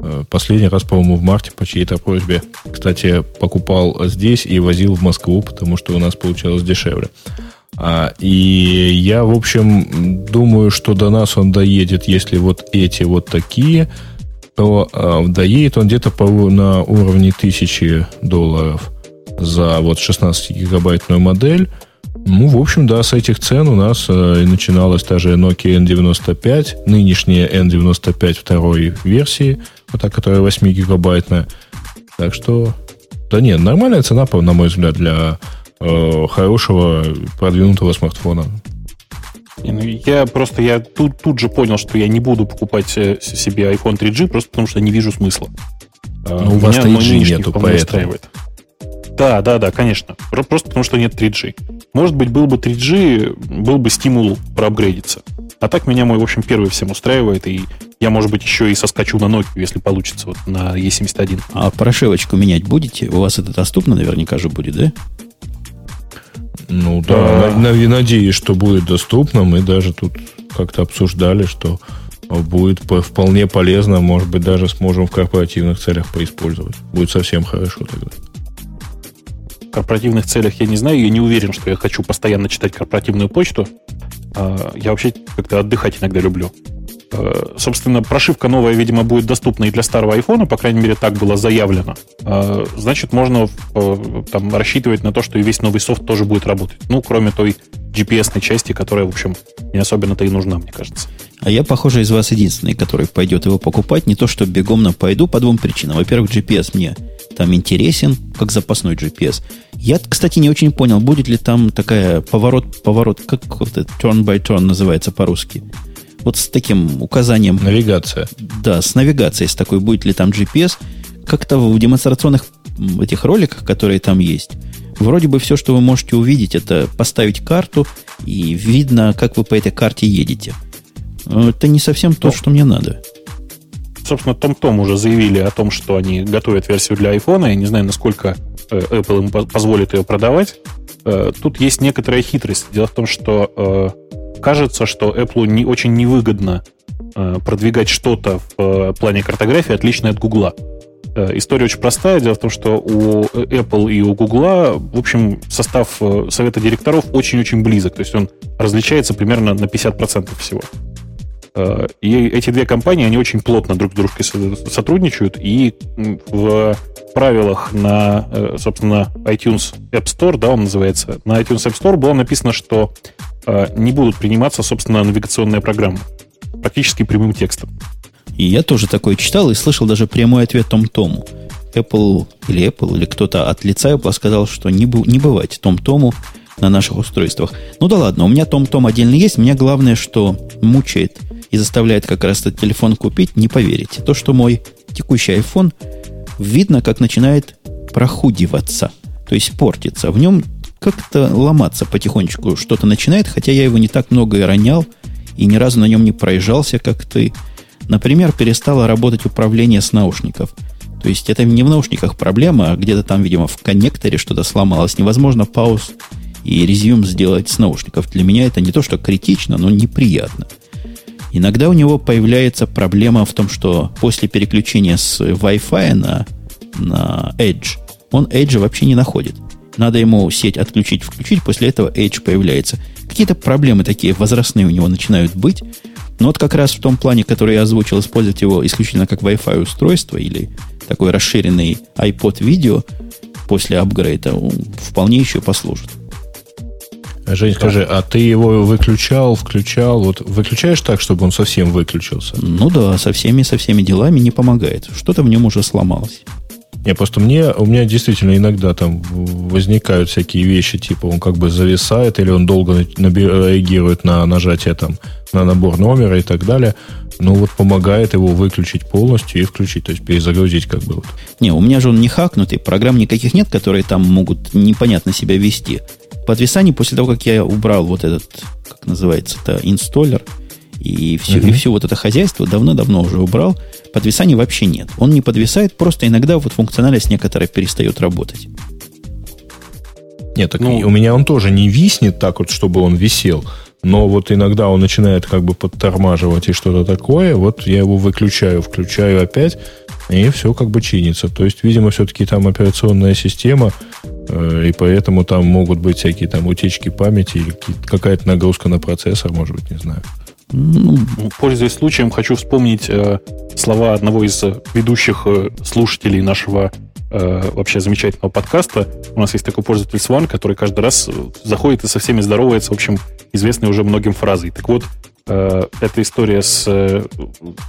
э, последний раз, по-моему, в марте по чьей-то просьбе, кстати, покупал здесь и возил в Москву, потому что у нас получалось дешевле. А, и я, в общем, думаю, что до нас он доедет, если вот эти вот такие – то э, доедет он где-то по, на уровне 1000 долларов за вот 16-гигабайтную модель. Ну, в общем, да, с этих цен у нас э, начиналась та же Nokia N95, нынешняя N95 второй версии, вот та, которая 8-гигабайтная. Так что, да нет, нормальная цена, на мой взгляд, для э, хорошего продвинутого смартфона. Ну, я просто я тут, тут же понял, что я не буду покупать э, себе iPhone 3G, просто потому что не вижу смысла. А, ну, у вас 3G нету, поэтому. Устраивает. Да, да, да, конечно. Просто потому что нет 3G. Может быть, был бы 3G, был бы стимул проапгрейдиться. А так меня мой, в общем, первый всем устраивает, и я, может быть, еще и соскочу на Nokia, если получится, вот на E71. А прошивочку менять будете? У вас это доступно наверняка же будет, да? Ну да, а... надеюсь, что будет доступно. Мы даже тут как-то обсуждали, что будет вполне полезно, может быть, даже сможем в корпоративных целях поиспользовать. Будет совсем хорошо тогда. В корпоративных целях я не знаю, я не уверен, что я хочу постоянно читать корпоративную почту. А, я вообще как-то отдыхать иногда люблю. Э, собственно, прошивка новая, видимо, будет доступна и для старого айфона, по крайней мере, так было заявлено. Э, значит, можно э, там рассчитывать на то, что и весь новый софт тоже будет работать. Ну, кроме той GPS-ной части, которая, в общем, не особенно-то и нужна, мне кажется. А я, похоже, из вас единственный, который пойдет его покупать. Не то, что бегом на пойду по двум причинам. Во-первых, GPS мне там интересен, как запасной GPS. Я, кстати, не очень понял, будет ли там такая поворот, поворот, как это turn by turn называется по-русски вот с таким указанием. Навигация. Да, с навигацией, с такой, будет ли там GPS. Как-то в демонстрационных этих роликах, которые там есть, вроде бы все, что вы можете увидеть, это поставить карту, и видно, как вы по этой карте едете. Это не совсем то, ну, что мне надо. Собственно, TomTom уже заявили о том, что они готовят версию для iPhone. Я не знаю, насколько э, Apple им позволит ее продавать. Э, тут есть некоторая хитрость. Дело в том, что э, кажется, что Apple не очень невыгодно продвигать что-то в плане картографии, отличное от Гугла. История очень простая. Дело в том, что у Apple и у Google, в общем, состав совета директоров очень-очень близок. То есть он различается примерно на 50% всего. Э, и эти две компании, они очень плотно друг с дружкой сотрудничают, и в правилах на, э, собственно, iTunes App Store, да, он называется, на iTunes App Store было написано, что э, не будут приниматься, собственно, навигационные программы. Практически прямым текстом. И я тоже такое читал и слышал даже прямой ответ Том Тому. Apple или Apple, или кто-то от лица Apple сказал, что не, не бывать Том Тому на наших устройствах. Ну да ладно, у меня Том Том отдельно есть. Мне главное, что мучает и заставляет как раз этот телефон купить, не поверите. То, что мой текущий iPhone видно, как начинает прохудиваться, то есть портиться. В нем как-то ломаться потихонечку что-то начинает, хотя я его не так много и ронял, и ни разу на нем не проезжался, как ты. Например, перестало работать управление с наушников. То есть это не в наушниках проблема, а где-то там, видимо, в коннекторе что-то сломалось. Невозможно пауз и резюм сделать с наушников. Для меня это не то, что критично, но неприятно. Иногда у него появляется проблема в том, что после переключения с Wi-Fi на, на Edge, он Edge вообще не находит. Надо ему сеть отключить, включить, после этого Edge появляется. Какие-то проблемы такие возрастные у него начинают быть. Но вот как раз в том плане, который я озвучил, использовать его исключительно как Wi-Fi устройство или такой расширенный iPod видео после апгрейда вполне еще послужит. Жень, скажи, а ты его выключал, включал? Вот выключаешь так, чтобы он совсем выключился? Ну да, со всеми, со всеми делами не помогает. Что-то в нем уже сломалось. Не, просто мне, у меня действительно иногда там возникают всякие вещи, типа он как бы зависает, или он долго реагирует на нажатие там, на набор номера и так далее. Ну вот помогает его выключить полностью и включить, то есть перезагрузить как бы. Вот. Не, у меня же он не хакнутый, программ никаких нет, которые там могут непонятно себя вести подвисаний после того, как я убрал вот этот, как называется-то, инсталлер, и все, uh-huh. и все вот это хозяйство давно-давно уже убрал, подвисаний вообще нет. Он не подвисает, просто иногда вот функциональность некоторая перестает работать. Нет, так ну, у меня он тоже не виснет так вот, чтобы он висел. Но вот иногда он начинает как бы подтормаживать и что-то такое. Вот я его выключаю, включаю опять, и все как бы чинится. То есть, видимо, все-таки там операционная система, э, и поэтому там могут быть всякие там утечки памяти или какая-то нагрузка на процессор, может быть, не знаю. Ну, пользуясь случаем, хочу вспомнить э, слова одного из ведущих э, слушателей нашего э, вообще замечательного подкаста. У нас есть такой пользователь Сван, который каждый раз заходит и со всеми здоровается, в общем, известной уже многим фразой. Так вот, э, эта история с, э,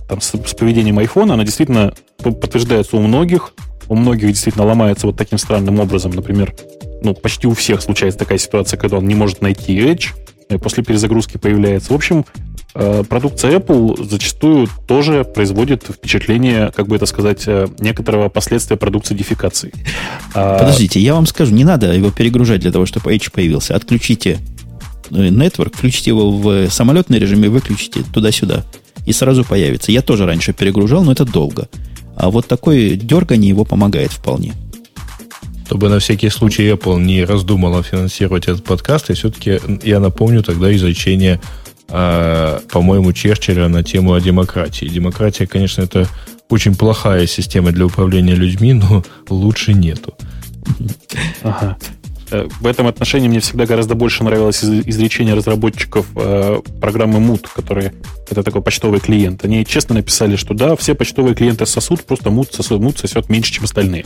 там, с, с поведением iPhone, она действительно подтверждается у многих. У многих действительно ломается вот таким странным образом. Например, ну, почти у всех случается такая ситуация, когда он не может найти Edge, и после перезагрузки появляется. В общем, Э, продукция Apple зачастую тоже производит впечатление, как бы это сказать, э, некоторого последствия продукции дефикации. А, Подождите, я вам скажу, не надо его перегружать для того, чтобы Edge появился. Отключите э, Network, включите его в самолетный режим и выключите туда-сюда. И сразу появится. Я тоже раньше перегружал, но это долго. А вот такое дергание его помогает вполне. Чтобы на всякий случай Apple не раздумала финансировать этот подкаст, и все-таки я напомню тогда изречение э, по-моему, Черчилля на тему о демократии. Демократия, конечно, это очень плохая система для управления людьми, но лучше нету. Ага. Э, в этом отношении мне всегда гораздо больше нравилось изречение разработчиков э, программы Mood, которые это такой почтовый клиент. Они честно написали, что да, все почтовые клиенты сосут, просто Mood сосет, Mood сосет меньше, чем остальные.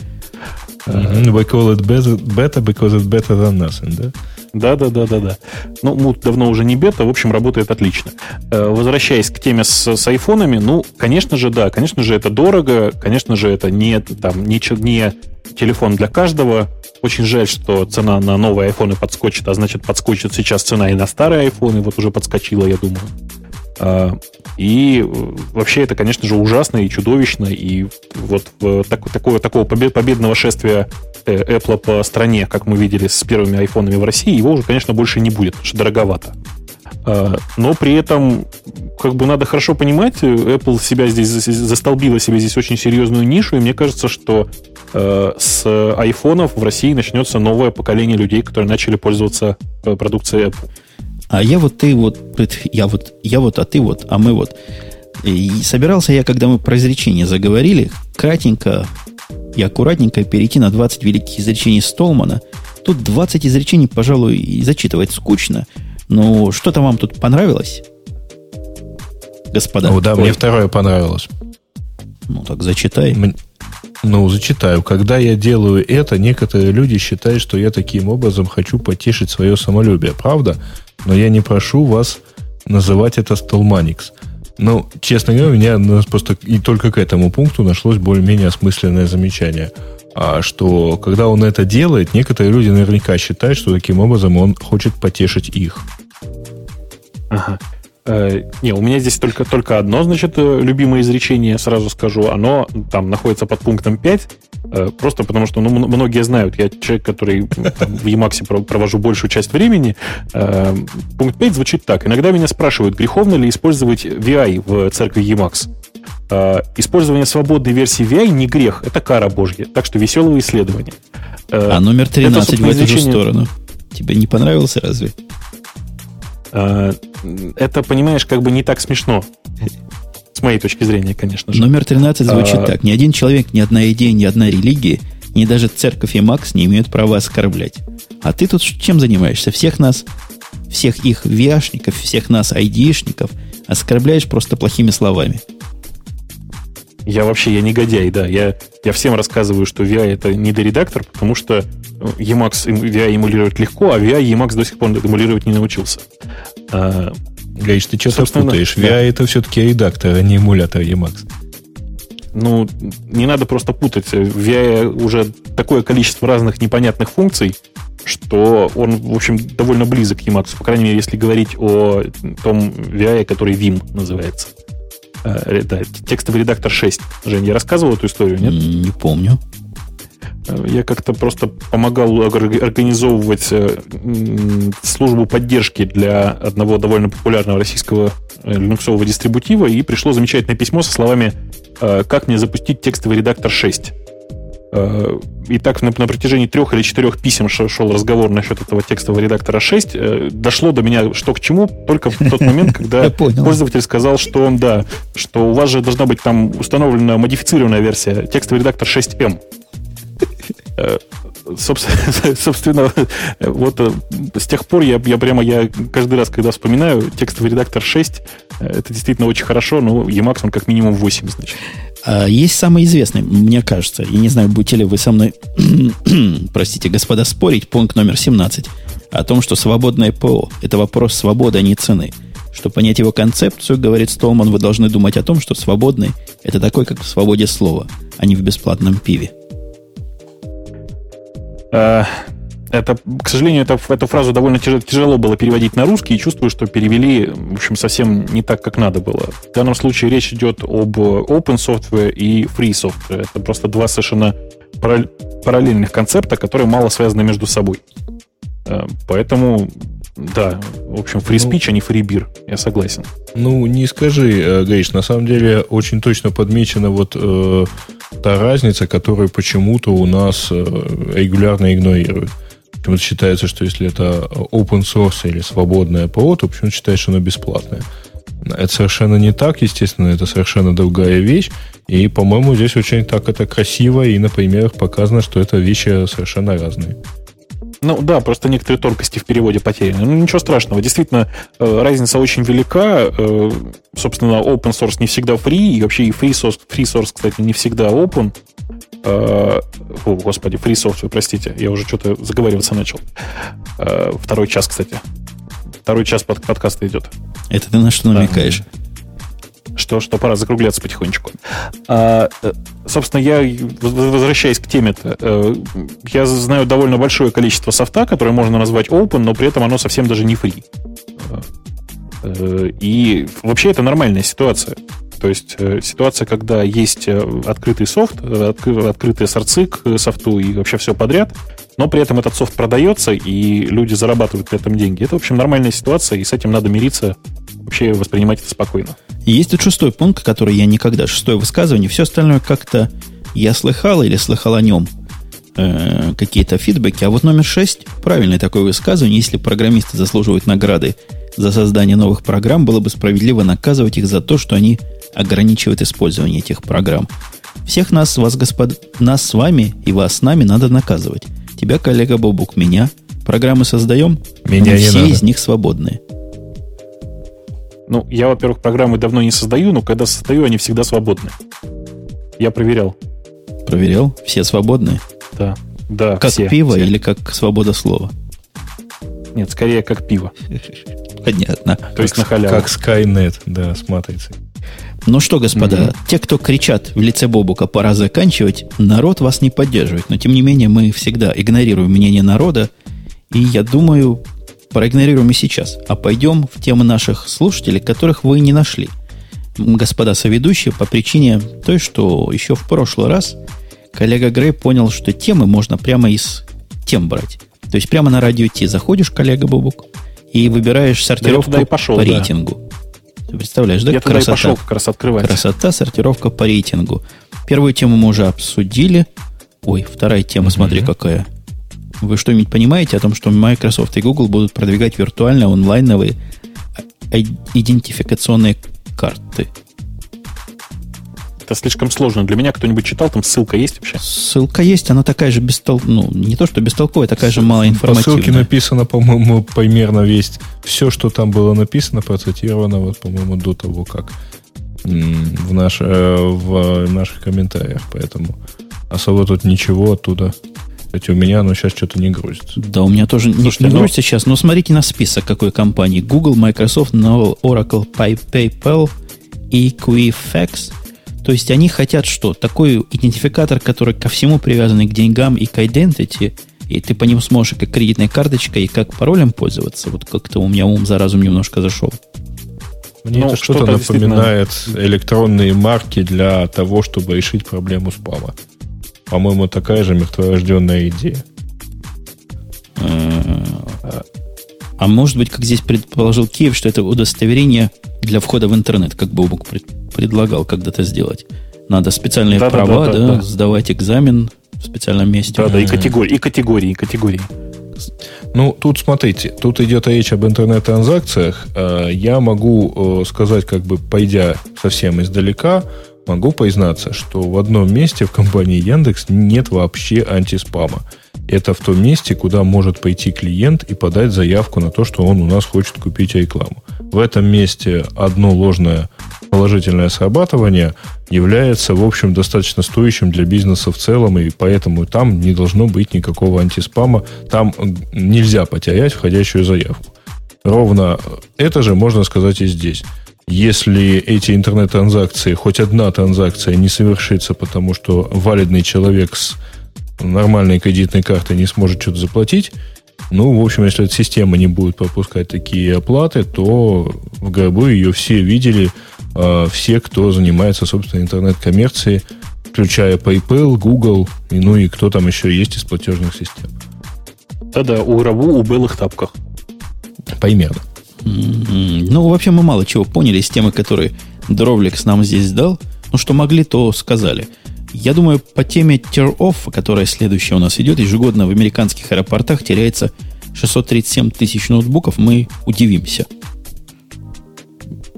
Mm-hmm. We call it beta because it's better than nothing, да? Да, да, да, да, да. Ну, Мут давно уже не бета, в общем, работает отлично. Э, возвращаясь к теме с, с айфонами, ну, конечно же, да, конечно же, это дорого, конечно же, это не, там, не, не телефон для каждого. Очень жаль, что цена на новые айфоны подскочит, а значит, подскочит сейчас цена и на старые айфоны, вот уже подскочила, я думаю. И э, вообще это, конечно же, ужасно и чудовищно. И вот так, такого, такого победного шествия э, Apple по стране, как мы видели с первыми айфонами в России, его уже, конечно, больше не будет, потому что дороговато. А, но при этом как бы надо хорошо понимать, Apple себя здесь застолбила себе здесь очень серьезную нишу, и мне кажется, что э, с айфонов в России начнется новое поколение людей, которые начали пользоваться э, продукцией Apple. А я вот, ты вот, я вот, я вот, а ты вот, а мы вот. И собирался я, когда мы про изречения заговорили, кратенько и аккуратненько перейти на 20 великих изречений Столмана. Тут 20 изречений, пожалуй, и зачитывать скучно. Но что-то вам тут понравилось? Господа. О, да, Ой. мне второе понравилось. Ну, так зачитай. Ну, зачитаю. Когда я делаю это, некоторые люди считают, что я таким образом хочу потешить свое самолюбие. Правда? Но я не прошу вас называть это столманикс. Ну, честно говоря, у меня ну, просто и только к этому пункту нашлось более-менее осмысленное замечание. А что, когда он это делает, некоторые люди наверняка считают, что таким образом он хочет потешить их. Ага. Э, не, у меня здесь только, только одно, значит, э, любимое изречение, сразу скажу. Оно там находится под пунктом 5, э, просто потому что ну, многие знают, я человек, который там, в Emacs провожу большую часть времени. Э, пункт 5 звучит так. Иногда меня спрашивают, греховно ли использовать VI в церкви Emacs. Использование свободной версии VI не грех, это кара божья. Так что веселого исследования. А номер 13 это, в эту же сторону. Тебе не понравился разве? Э, это, понимаешь, как бы не так смешно. С моей точки зрения, конечно же. Номер 13 звучит а... так. Ни один человек, ни одна идея, ни одна религия, ни даже церковь и Макс не имеют права оскорблять. А ты тут чем занимаешься? Всех нас, всех их виашников, всех нас айдишников оскорбляешь просто плохими словами. Я вообще, я негодяй, да. Я, я всем рассказываю, что VI это не недоредактор, потому что Emacs VI эмулировать легко, а VI Emacs до сих пор эмулировать не научился. А, Гаиш, ты что-то путаешь. VI да. это все-таки редактор, а не эмулятор Emacs. Ну, не надо просто путать. В VI уже такое количество разных непонятных функций, что он, в общем, довольно близок к Emacs. По крайней мере, если говорить о том VI, который Vim называется. Это текстовый редактор 6. Жень, я рассказывал эту историю, нет? Не помню. Э, я как-то просто помогал организовывать э, службу поддержки для одного довольно популярного российского э, линуксового дистрибутива, и пришло замечательное письмо со словами «Как мне запустить текстовый редактор 6?» И так на, на протяжении трех или четырех писем шел разговор насчет этого текстового редактора 6. Дошло до меня, что к чему, только в тот момент, когда пользователь сказал, что он, да, что у вас же должна быть там установлена модифицированная версия текстовый редактор 6M. Э, собственно, собственно, вот э, с тех пор я, я прямо, я каждый раз, когда вспоминаю, текстовый редактор 6, э, это действительно очень хорошо, но Emacs он как минимум 8, значит. А есть самый известный, мне кажется, и не знаю, будете ли вы со мной, простите, господа, спорить, пункт номер 17, о том, что свободное ПО – это вопрос свободы, а не цены. Чтобы понять его концепцию, говорит Столман, вы должны думать о том, что свободный – это такой, как в свободе слова, а не в бесплатном пиве. Э, это, к сожалению, это, эту фразу довольно тяжело было переводить на русский, и чувствую, что перевели, в общем, совсем не так, как надо было. В данном случае речь идет об open software и free software. Это просто два совершенно параллельных концепта, которые мало связаны между собой. Э, поэтому, да, в общем, free ну, speech, а не free beer. Я согласен. Ну, не скажи, э, Гриш, на самом деле очень точно подмечено вот э, та разница, которую почему-то у нас э, регулярно игнорируют. Почему-то считается, что если это open source или свободное ПО, то почему-то считается, что оно бесплатное. Это совершенно не так, естественно, это совершенно другая вещь. И, по-моему, здесь очень так это красиво, и на примерах показано, что это вещи совершенно разные. Ну да, просто некоторые тонкости в переводе потеряны. Ну ничего страшного. Действительно, э, разница очень велика. Э, собственно, open source не всегда free, и вообще и free source, free source, кстати, не всегда open. Э, о, господи, free software, простите, я уже что-то заговариваться начал. Второй час, кстати. Второй час под, подкаста идет. Это ты на что намекаешь? Да что, что пора закругляться потихонечку. А, э, собственно, я, возвращаясь к теме-то, э, я знаю довольно большое количество софта, которое можно назвать open, но при этом оно совсем даже не free. Э, и вообще это нормальная ситуация. То есть ситуация, когда есть открытый софт, открытые сорцы к софту и вообще все подряд, но при этом этот софт продается, и люди зарабатывают при этом деньги. Это, в общем, нормальная ситуация, и с этим надо мириться вообще воспринимать это спокойно. И есть тут шестой пункт, который я никогда, шестое высказывание, все остальное как-то я слыхал или слыхал о нем э, какие-то фидбэки. А вот номер шесть, правильное такое высказывание, если программисты заслуживают награды за создание новых программ, было бы справедливо наказывать их за то, что они ограничивают использование этих программ. Всех нас, вас, господ... нас с вами и вас с нами надо наказывать. Тебя, коллега Бобук, меня. Программы создаем, Меня но все надо. из них свободные. Ну, я, во-первых, программы давно не создаю, но когда создаю, они всегда свободны. Я проверял. Проверял? Все свободные? Да. Да, Как все, пиво все. или как свобода слова? Нет, скорее как пиво. Понятно. То есть на халяву. Как Skynet, да, с матрицей. Ну что, господа, Мгм. те, кто кричат в лице Бобука, пора заканчивать, народ вас не поддерживает. Но тем не менее мы всегда игнорируем мнение народа. И я думаю, проигнорируем и сейчас. А пойдем в темы наших слушателей, которых вы не нашли. Господа соведущие, по причине той, что еще в прошлый раз коллега Грей понял, что темы можно прямо из тем брать. То есть прямо на радио Ти заходишь, коллега Бобук, и выбираешь сортировку и пошел, по да. рейтингу. Ты представляешь, да? я туда и красота? пошел как раз открывать. Красота, сортировка по рейтингу. Первую тему мы уже обсудили. Ой, вторая тема, смотри, какая. Вы что-нибудь понимаете о том, что Microsoft и Google будут продвигать виртуально онлайновые а- идентификационные карты? Это слишком сложно. Для меня кто-нибудь читал, там ссылка есть вообще? Ссылка есть, она такая же бестол... Ну, не то, что бестолковая, такая же По ссылке малоинформативная. написано, по-моему, примерно весь. Все, что там было написано, процитировано, вот, по-моему, до того, как в, наш, э, в наших комментариях. Поэтому особо тут ничего оттуда. Кстати, у меня оно сейчас что-то не грузится. Да, у меня тоже не- Слушайте, не, ну- грустится сейчас, но смотрите на список какой компании. Google, Microsoft, Novell, Oracle, Pay- PayPal и Equifax. То есть они хотят что? Такой идентификатор, который ко всему привязанный к деньгам и к identity, и ты по ним сможешь как кредитной карточкой, и как паролем пользоваться. Вот как-то у меня ум за разум немножко зашел. Мне Ну, это что-то что-то действительно- напоминает электронные марки для того, чтобы решить проблему спама. По-моему, такая же мертворожденная идея. Э, А может быть, как здесь предположил Киев, что это удостоверение для входа в интернет, как Бобук пред- предлагал когда-то сделать. Надо специальные Да-да-да, права, да, да-да. сдавать экзамен в специальном месте. Да, да, и категории, и категории, и категории. Ну, тут смотрите, тут идет речь об интернет-транзакциях. Э, Я могу э, сказать, как бы пойдя совсем издалека, могу признаться, что в одном месте в компании Яндекс нет вообще антиспама. Это в том месте, куда может пойти клиент и подать заявку на то, что он у нас хочет купить рекламу. В этом месте одно ложное положительное срабатывание является, в общем, достаточно стоящим для бизнеса в целом, и поэтому там не должно быть никакого антиспама. Там нельзя потерять входящую заявку. Ровно это же можно сказать и здесь. Если эти интернет-транзакции, хоть одна транзакция не совершится, потому что валидный человек с нормальной кредитной картой не сможет что-то заплатить, ну, в общем, если эта система не будет пропускать такие оплаты, то в гробу ее все видели, э, все, кто занимается, собственно, интернет-коммерцией, включая PayPal, Google, и, ну и кто там еще есть из платежных систем. Да-да, у гробу, у белых тапках. Примерно. М, Ну, вообще мы мало чего поняли из темы, которые Дровликс нам здесь дал. Ну, что могли, то сказали. Я думаю, по теме tear-off, которая следующая у нас идет, ежегодно в американских аэропортах теряется 637 тысяч ноутбуков, мы удивимся.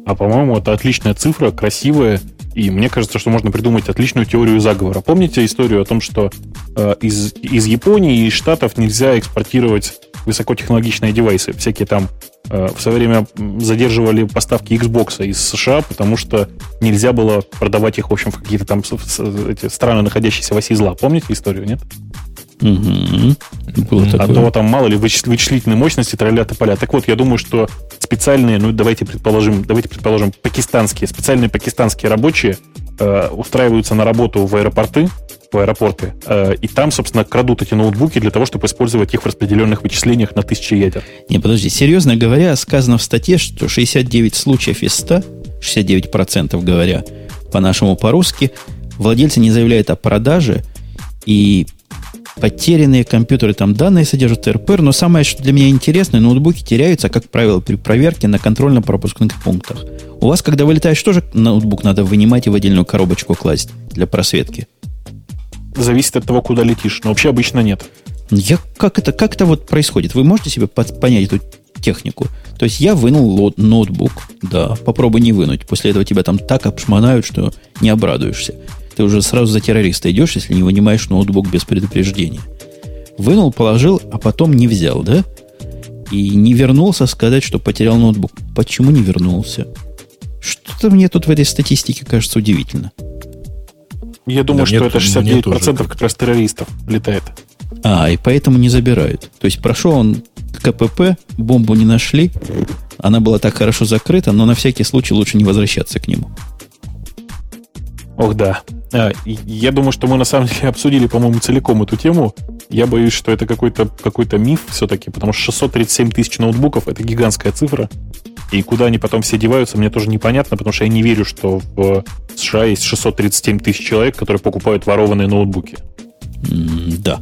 А, по-моему, это отличная цифра, красивая, и мне кажется, что можно придумать отличную теорию заговора. Помните историю о том, что э, из, из Японии и из Штатов нельзя экспортировать высокотехнологичные девайсы? Всякие там э, в свое время задерживали поставки Xbox из США, потому что нельзя было продавать их, в общем, в какие-то там с- с- эти страны, находящиеся в оси зла. Помните историю, нет? Было А то там мало ли вычис- вычислительной мощности тролля поля. Так вот, я думаю, что специальные, ну давайте предположим, давайте предположим, пакистанские, специальные пакистанские рабочие э, устраиваются на работу в аэропорты, в аэропорты, э, и там, собственно, крадут эти ноутбуки для того, чтобы использовать их в распределенных вычислениях на тысячи ядер. Не, подожди, серьезно говоря, сказано в статье, что 69 случаев из 100, 69% говоря по-нашему по-русски, владельцы не заявляют о продаже, и потерянные компьютеры, там данные содержат РПР, но самое, что для меня интересное, ноутбуки теряются, как правило, при проверке на контрольно-пропускных пунктах. У вас, когда вылетаешь, тоже ноутбук надо вынимать и в отдельную коробочку класть для просветки? Зависит от того, куда летишь, но вообще обычно нет. Я, как, это, как это вот происходит? Вы можете себе под, понять эту технику? То есть я вынул ноутбук, да, попробуй не вынуть. После этого тебя там так обшмонают, что не обрадуешься. Ты уже сразу за террориста идешь, если не вынимаешь ноутбук без предупреждения. Вынул, положил, а потом не взял, да? И не вернулся сказать, что потерял ноутбук. Почему не вернулся? Что-то мне тут в этой статистике кажется удивительно. Я думаю, да что нет, это 69% как раз террористов летает. А, и поэтому не забирают. То есть прошел он КПП, бомбу не нашли, она была так хорошо закрыта, но на всякий случай лучше не возвращаться к нему. Ох, да. А, я думаю, что мы на самом деле обсудили, по-моему, целиком эту тему. Я боюсь, что это какой-то какой миф все-таки, потому что 637 тысяч ноутбуков это гигантская цифра. И куда они потом все деваются, мне тоже непонятно, потому что я не верю, что в США есть 637 тысяч человек, которые покупают ворованные ноутбуки. Mm, да.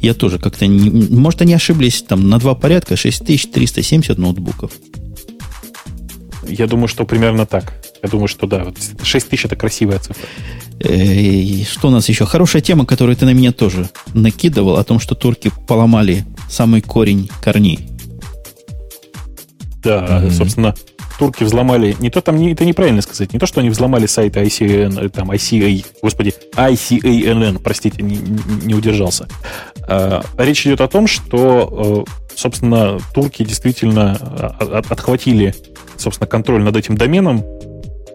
Я тоже как-то... Не, может, они ошиблись там на два порядка, 6370 ноутбуков. Я думаю, что примерно так. Я думаю, что да. 6 тысяч это красивая цифра. И что у нас еще? Хорошая тема, которую ты на меня тоже накидывал, о том, что турки поломали самый корень корней. Да, mm-hmm. собственно, турки взломали, не то там, не, это неправильно сказать, не то, что они взломали сайт ICAN, э, там, ICA, господи, ICANN, простите, не, не удержался. А, речь идет о том, что, э, собственно, турки действительно э, отхватили, собственно, контроль над этим доменом,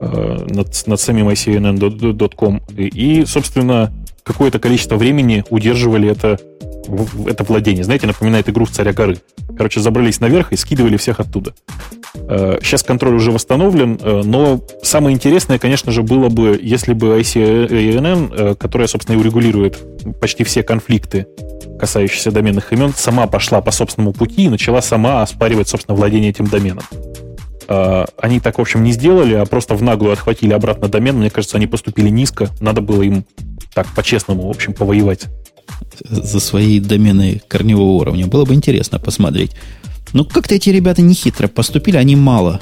над, над самим ICANN.com, и, собственно, какое-то количество времени удерживали это, это владение. Знаете, напоминает игру в царя горы. Короче, забрались наверх и скидывали всех оттуда. Сейчас э, контроль уже восстановлен, э, но самое интересное, конечно же, было бы, если бы ICANN, э, которая, собственно, и урегулирует почти все конфликты, касающиеся доменных имен, сама пошла по собственному пути и начала сама оспаривать, собственно, владение этим доменом. Они так, в общем, не сделали, а просто в наглую отхватили обратно домен. Мне кажется, они поступили низко. Надо было им так по-честному, в общем, повоевать. За свои домены корневого уровня. Было бы интересно посмотреть. Но как-то эти ребята не хитро поступили, они мало,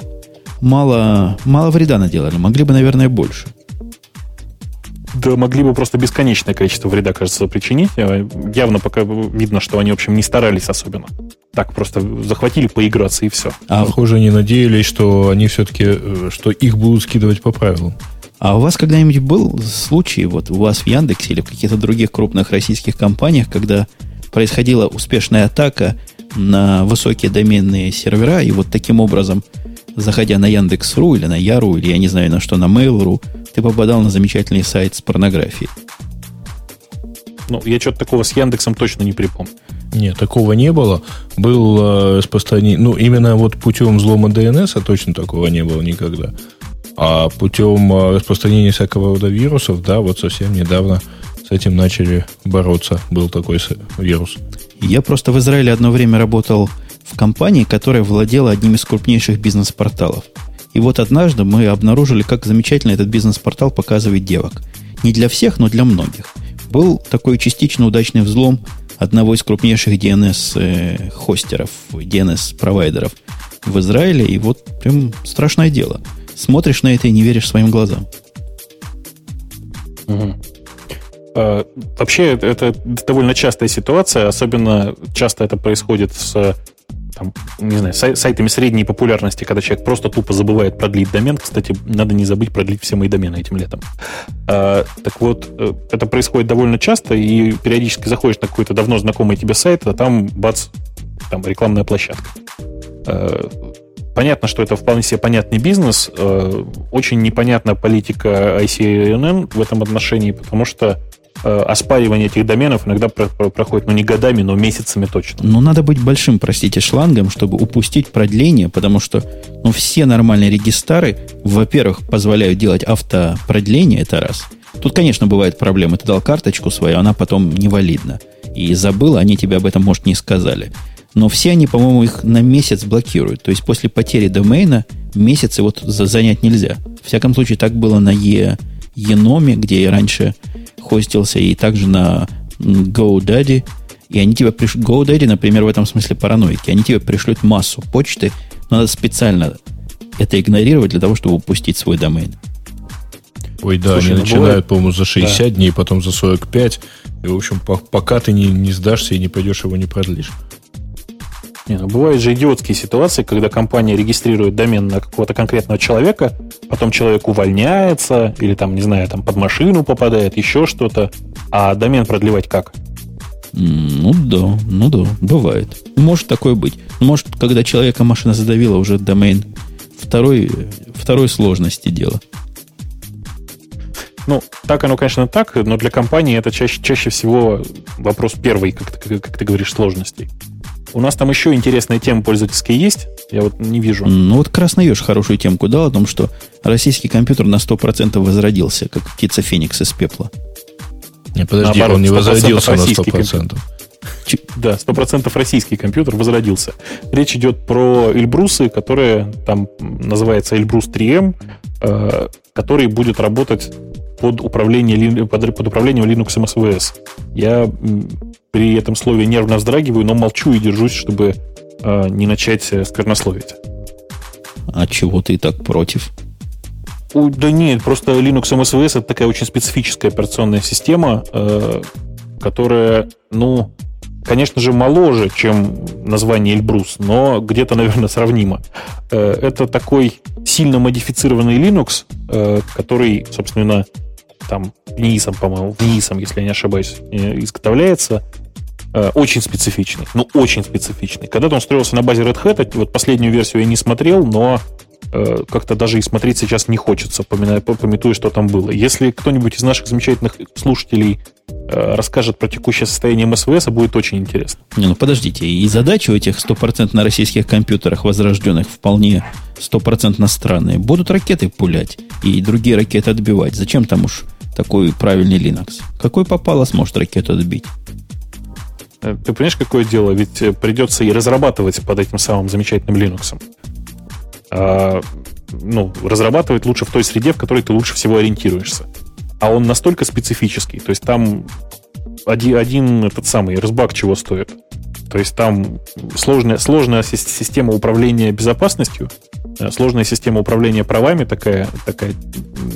мало, мало вреда наделали. Могли бы, наверное, больше. Да, могли бы просто бесконечное количество вреда, кажется, причинить. Э, явно пока видно, что они, в общем, не старались особенно. Так просто захватили поиграться и все. А похоже, они надеялись, что они все-таки, э, что их будут скидывать по правилам. А у вас когда-нибудь был случай, вот у вас в Яндексе или в каких-то других крупных российских компаниях, когда происходила успешная атака на высокие доменные сервера, и вот таким образом, заходя на Яндекс.ру или на Яру, или я не знаю на что, на Mail.ru, ты попадал на замечательный сайт с порнографией. Ну, я что-то такого с Яндексом точно не припомню. Нет, такого не было. Был э, распространение, ну, именно вот путем взлома DNS точно такого не было никогда. А путем а, распространения всякого рода вирусов, да, вот совсем недавно с этим начали бороться. Был такой вирус. Я просто в Израиле одно время работал в компании, которая владела одним из крупнейших бизнес-порталов. И вот однажды мы обнаружили, как замечательно этот бизнес-портал показывает девок. Не для всех, но для многих. Был такой частично удачный взлом одного из крупнейших DNS-хостеров, э, DNS-провайдеров в Израиле. И вот прям страшное дело – смотришь на это и не веришь своим глазам. Угу. Вообще, это довольно частая ситуация, особенно часто это происходит с там, не знаю, сай- сайтами средней популярности, когда человек просто тупо забывает продлить домен. Кстати, надо не забыть продлить все мои домены этим летом. А, так вот, э, это происходит довольно часто, и периодически заходишь на какой-то давно знакомый тебе сайт, а там, бац, там рекламная площадка. А, Понятно, что это вполне себе понятный бизнес. Э, очень непонятна политика ICNN в этом отношении, потому что оспаривание этих доменов иногда проходит, ну, не годами, но месяцами точно. Ну, надо быть большим, простите, шлангом, чтобы упустить продление, потому что ну, все нормальные регистрары, во-первых, позволяют делать автопродление, это раз. Тут, конечно, бывают проблемы. Ты дал карточку свою, она потом невалидна. И забыл, они тебе об этом, может, не сказали. Но все они, по-моему, их на месяц блокируют. То есть после потери домена месяцы вот занять нельзя. В всяком случае, так было на e, Еноме, где я раньше хостился, и также на GoDaddy, и они тебе пришлют... GoDaddy, например, в этом смысле параноики. Они тебе пришлют массу почты, надо специально это игнорировать для того, чтобы упустить свой домен. Ой, да, Слушай, они ну начинают, бывает... по-моему, за 60 да. дней, потом за 45. И, в общем, по- пока ты не, не сдашься и не пойдешь, его не продлишь. Не, ну, бывают же идиотские ситуации, когда компания регистрирует домен на какого-то конкретного человека, потом человек увольняется, или там, не знаю, там под машину попадает, еще что-то, а домен продлевать как? Ну да, ну да, бывает. Может такое быть. Может, когда человека машина задавила, уже домен второй, второй сложности дело. Ну, так оно, конечно, так, но для компании это чаще, чаще всего вопрос первый, как ты, как ты говоришь, сложностей. У нас там еще интересная тема пользовательская есть, я вот не вижу. Ну вот Красноеж хорошую темку дал о том, что российский компьютер на 100% возродился, как птица Феникс из пепла. Не, подожди, Наоборот, он не возродился на 100%. Компьютер. Да, 100% российский компьютер возродился. Речь идет про Эльбрусы, которые там называется Эльбрус 3M, э, который будет работать под, управление, под, под управлением Linux MSVS. Я при этом слове нервно вздрагиваю, но молчу и держусь, чтобы э, не начать э, сквернословить. А чего ты так против? У, да нет, просто Linux MSVS это такая очень специфическая операционная система, э, которая, ну, конечно же, моложе, чем название Эльбрус, но где-то, наверное, сравнимо. Э, это такой сильно модифицированный Linux, э, который, собственно, там НИИСом, по-моему, НИИСом, если я не ошибаюсь, э, изготовляется, очень специфичный, ну, очень специфичный. Когда-то он строился на базе Red Hat, вот последнюю версию я не смотрел, но как-то даже и смотреть сейчас не хочется, пометуя, что там было. Если кто-нибудь из наших замечательных слушателей Э, расскажет про текущее состояние МСВС, будет очень интересно. Не, ну подождите, и задачи у этих 100% на российских компьютерах возрожденных вполне стопроцентно странные. Будут ракеты пулять и другие ракеты отбивать. Зачем там уж такой правильный Linux? Какой попало сможет ракету отбить? Э, ты понимаешь, какое дело? Ведь э, придется и разрабатывать под этим самым замечательным Linux. А, ну, разрабатывать лучше в той среде, в которой ты лучше всего ориентируешься а он настолько специфический. То есть там один, один этот самый разбак чего стоит. То есть там сложная, сложная система управления безопасностью, э, сложная система управления правами такая, такая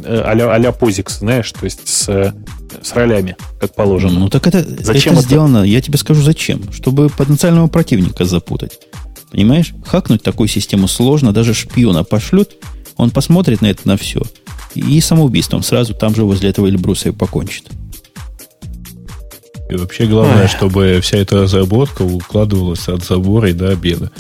э, а-ля, а POSIX, знаешь, то есть с, с ролями, как положено. Ну так это, зачем это, это сделано, я тебе скажу зачем. Чтобы потенциального противника запутать. Понимаешь? Хакнуть такую систему сложно, даже шпиона пошлют, он посмотрит на это на все – и самоубийством сразу там же возле этого Эльбруса и покончит. И вообще главное, Эх. чтобы вся эта разработка укладывалась от забора и до обеда.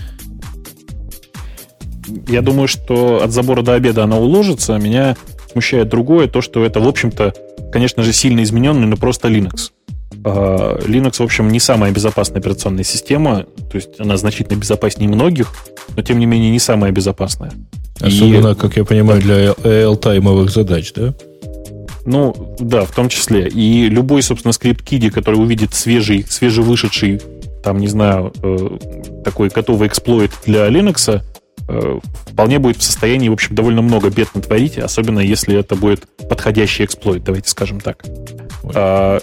Я думаю, что от забора до обеда она уложится. Меня смущает другое, то, что это, в общем-то, конечно же, сильно измененный, но просто Linux. А, Linux, в общем, не самая безопасная операционная система, то есть она значительно безопаснее многих, но тем не менее не самая безопасная. Особенно, и, как я понимаю, для L-таймовых задач, да? Ну, да, в том числе. И любой, собственно, скрипт-киди, который увидит свежий, свежевышедший, там, не знаю, э, такой готовый эксплойт для Linux, э, вполне будет в состоянии, в общем, довольно много бед натворить, особенно если это будет подходящий эксплойт, давайте скажем так. А,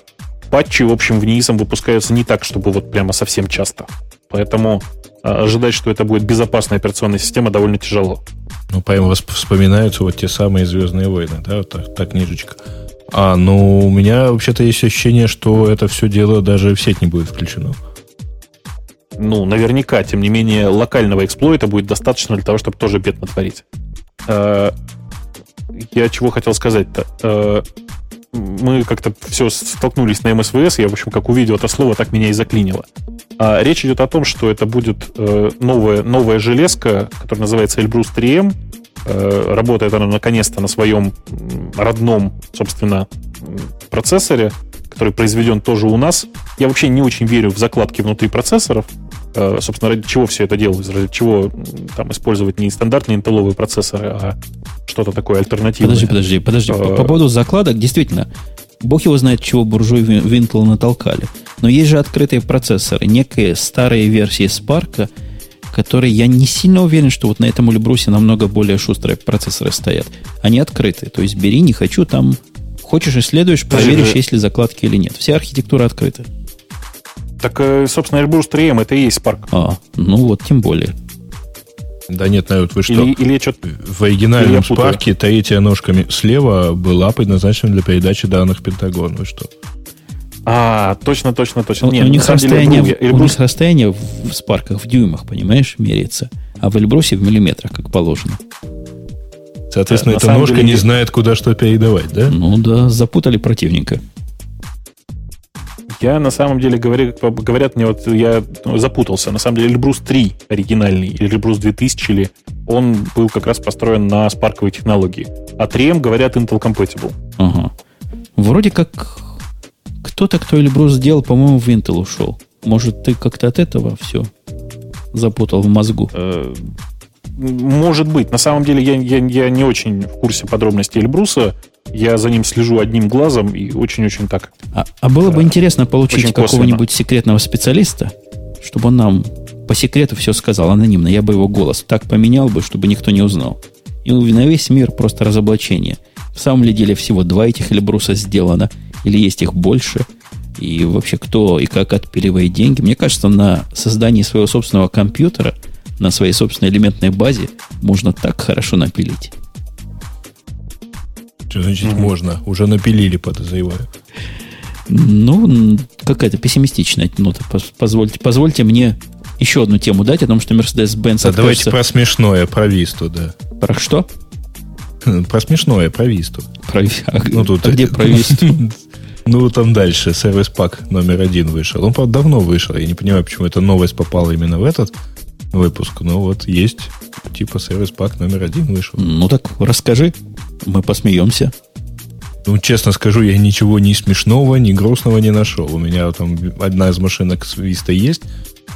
патчи, в общем, в НИИСом выпускаются не так, чтобы вот прямо совсем часто. Поэтому а, ожидать, что это будет безопасная операционная система, довольно тяжело. Ну, по вспоминаются вот те самые «Звездные войны», да, вот так, та книжечка. А, ну, у меня вообще-то есть ощущение, что это все дело даже в сеть не будет включено. Ну, наверняка, тем не менее, локального эксплойта будет достаточно для того, чтобы тоже бед натворить. А, я чего хотел сказать-то? А, мы как-то все столкнулись на МСВС, я, в общем, как увидел это слово, так меня и заклинило. А речь идет о том, что это будет э, новая, новая железка, которая называется Elbrus 3M. Э, работает она наконец-то на своем родном, собственно, процессоре, который произведен тоже у нас. Я вообще не очень верю в закладки внутри процессоров. Э, собственно, ради чего все это делалось? Ради чего там использовать не стандартные интелловые процессоры, а что-то такое альтернативное. Подожди, подожди, подожди. По, по поводу закладок, действительно, бог его знает, чего буржуи в Intel натолкали. Но есть же открытые процессоры, некие старые версии Spark, которые я не сильно уверен, что вот на этом Эльбрусе намного более шустрые процессоры стоят. Они открытые. То есть бери, не хочу, там Хочешь исследуешь, проверишь, есть ли закладки или нет. Вся архитектура открыта. Так, э, собственно, Airbus 3M это и есть Spark. А, ну вот, тем более. Да нет, народ, вы что? Или, или что В оригинальном спарке третья ножка слева была предназначена для передачи данных в Пентагон. Вы что? А, точно, точно, точно. Нет, у, них расстояние, деле, Эльбрус... у них расстояние в, в спарках в дюймах, понимаешь, меряется. А в Эльбрусе в миллиметрах, как положено. Соответственно, да, эта ножка деле... не знает, куда что передавать, да? Ну да, запутали противника. Я на самом деле говорю, говорят мне, вот я ну, запутался. На самом деле Эльбрус 3 оригинальный, или Эльбрус 2000, или он был как раз построен на спарковой технологии. А 3M, говорят, Intel Compatible. Ага. Вроде как кто-то, кто Эльбрус сделал, по-моему, в Intel ушел. Может, ты как-то от этого все запутал в мозгу? Э, может быть. На самом деле я, я, я не очень в курсе подробностей Эльбруса. Я за ним слежу одним глазом и очень-очень так. А, а было бы интересно получить какого-нибудь секретного специалиста, чтобы он нам по секрету все сказал анонимно. Я бы его голос так поменял бы, чтобы никто не узнал. И на весь мир просто разоблачение. В самом ли деле всего два этих Эльбруса сделано, или есть их больше, и вообще кто и как отпиливает деньги. Мне кажется, на создании своего собственного компьютера, на своей собственной элементной базе можно так хорошо напилить. Значит mm-hmm. можно? Уже напилили, подозреваю. Ну, какая-то пессимистичная нота. Позвольте, позвольте мне еще одну тему дать о том, что Mercedes-Benz... Да, давайте про смешное, про Висту, да. Про что? Про смешное, про Висту. Про... А, ну, тут... а где про Висту? Ну, там дальше сервис пак номер один вышел. Он, правда, давно вышел. Я не понимаю, почему эта новость попала именно в этот выпуск. Но вот есть типа сервис пак номер один вышел. Ну так расскажи. Мы посмеемся. Ну, честно скажу, я ничего ни смешного, ни грустного не нашел. У меня там одна из машинок с Vista есть.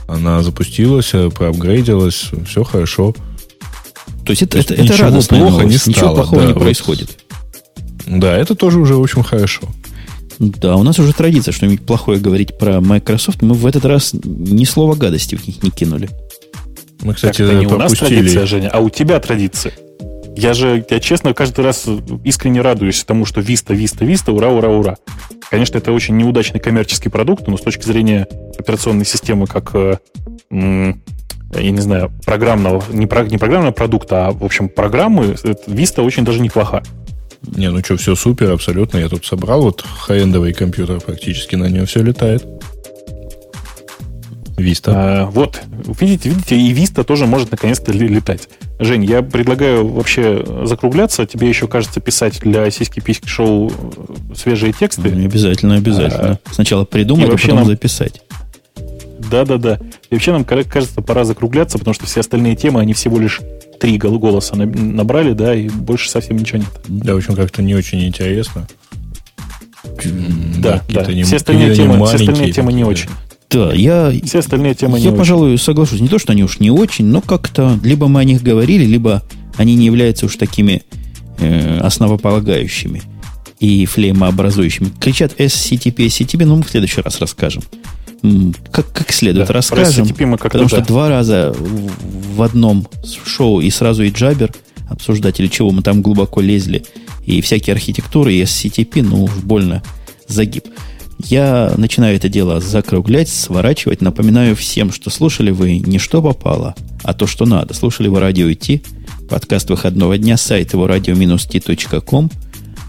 Она запустилась, проапгрейдилась, все хорошо. То есть это, То есть это, это радостная плохо новость, не стало. Ничего плохого да, не вот, происходит. Да, это тоже уже очень хорошо. Да, у нас уже традиция что-нибудь плохое говорить про Microsoft. Мы в этот раз ни слова гадости в них не кинули. Мы, кстати, так, не пропустили. у нас традиция, Женя, а у тебя традиция. Я же, я честно, каждый раз искренне радуюсь тому, что Vista, Vista, Vista, ура, ура, ура. Конечно, это очень неудачный коммерческий продукт, но с точки зрения операционной системы как, э, я не знаю, программного, не, про, не программного продукта, а, в общем, программы, Vista очень даже неплоха. Не, ну что, все супер, абсолютно. Я тут собрал вот хай-эндовый компьютер, практически на нем все летает. Vista. А, вот, видите, видите, и Vista тоже может наконец-то летать. Жень, я предлагаю вообще закругляться. Тебе еще, кажется, писать для сиськи-письки шоу э, свежие тексты. Не обязательно, обязательно. А, Сначала придумать, а потом нам... записать. Да-да-да. И вообще нам, кажется, пора закругляться, потому что все остальные темы, они всего лишь три голоса набрали, да, и больше совсем ничего нет. Да, в общем, как-то не очень интересно. Да, да. Не, все остальные темы, все остальные темы не очень. Да, я, все остальные темы я, пожалуй, очень. соглашусь. Не то, что они уж не очень, но как-то либо мы о них говорили, либо они не являются уж такими э, основополагающими и флеймообразующими. Кричат SCTP, SCTP, но мы в следующий раз расскажем как, как следует да, расскажем. Мы потому что два раза в одном шоу и сразу и Джабер обсуждать, или чего мы там глубоко лезли, и всякие архитектуры, и SCTP, ну уж больно загиб. Я начинаю это дело закруглять, сворачивать. Напоминаю всем, что слушали вы не что попало, а то, что надо. Слушали вы радио IT, подкаст выходного дня, сайт его radio-t.com.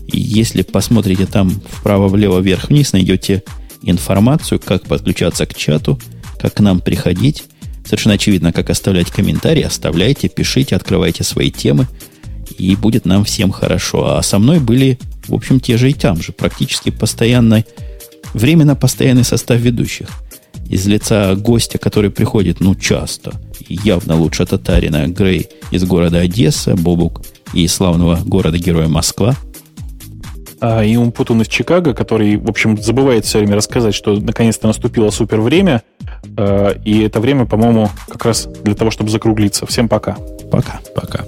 И если посмотрите там вправо, влево, вверх, вниз, найдете информацию, как подключаться к чату, как к нам приходить. Совершенно очевидно, как оставлять комментарии. Оставляйте, пишите, открывайте свои темы. И будет нам всем хорошо. А со мной были, в общем, те же и там же. Практически постоянный, временно постоянный состав ведущих. Из лица гостя, который приходит, ну, часто. Явно лучше татарина Грей из города Одесса, Бобук из славного города-героя Москва – а, и Умпутун из Чикаго, который, в общем, забывает все время рассказать, что наконец-то наступило супер время. А, и это время, по-моему, как раз для того, чтобы закруглиться. Всем пока. Пока. Пока.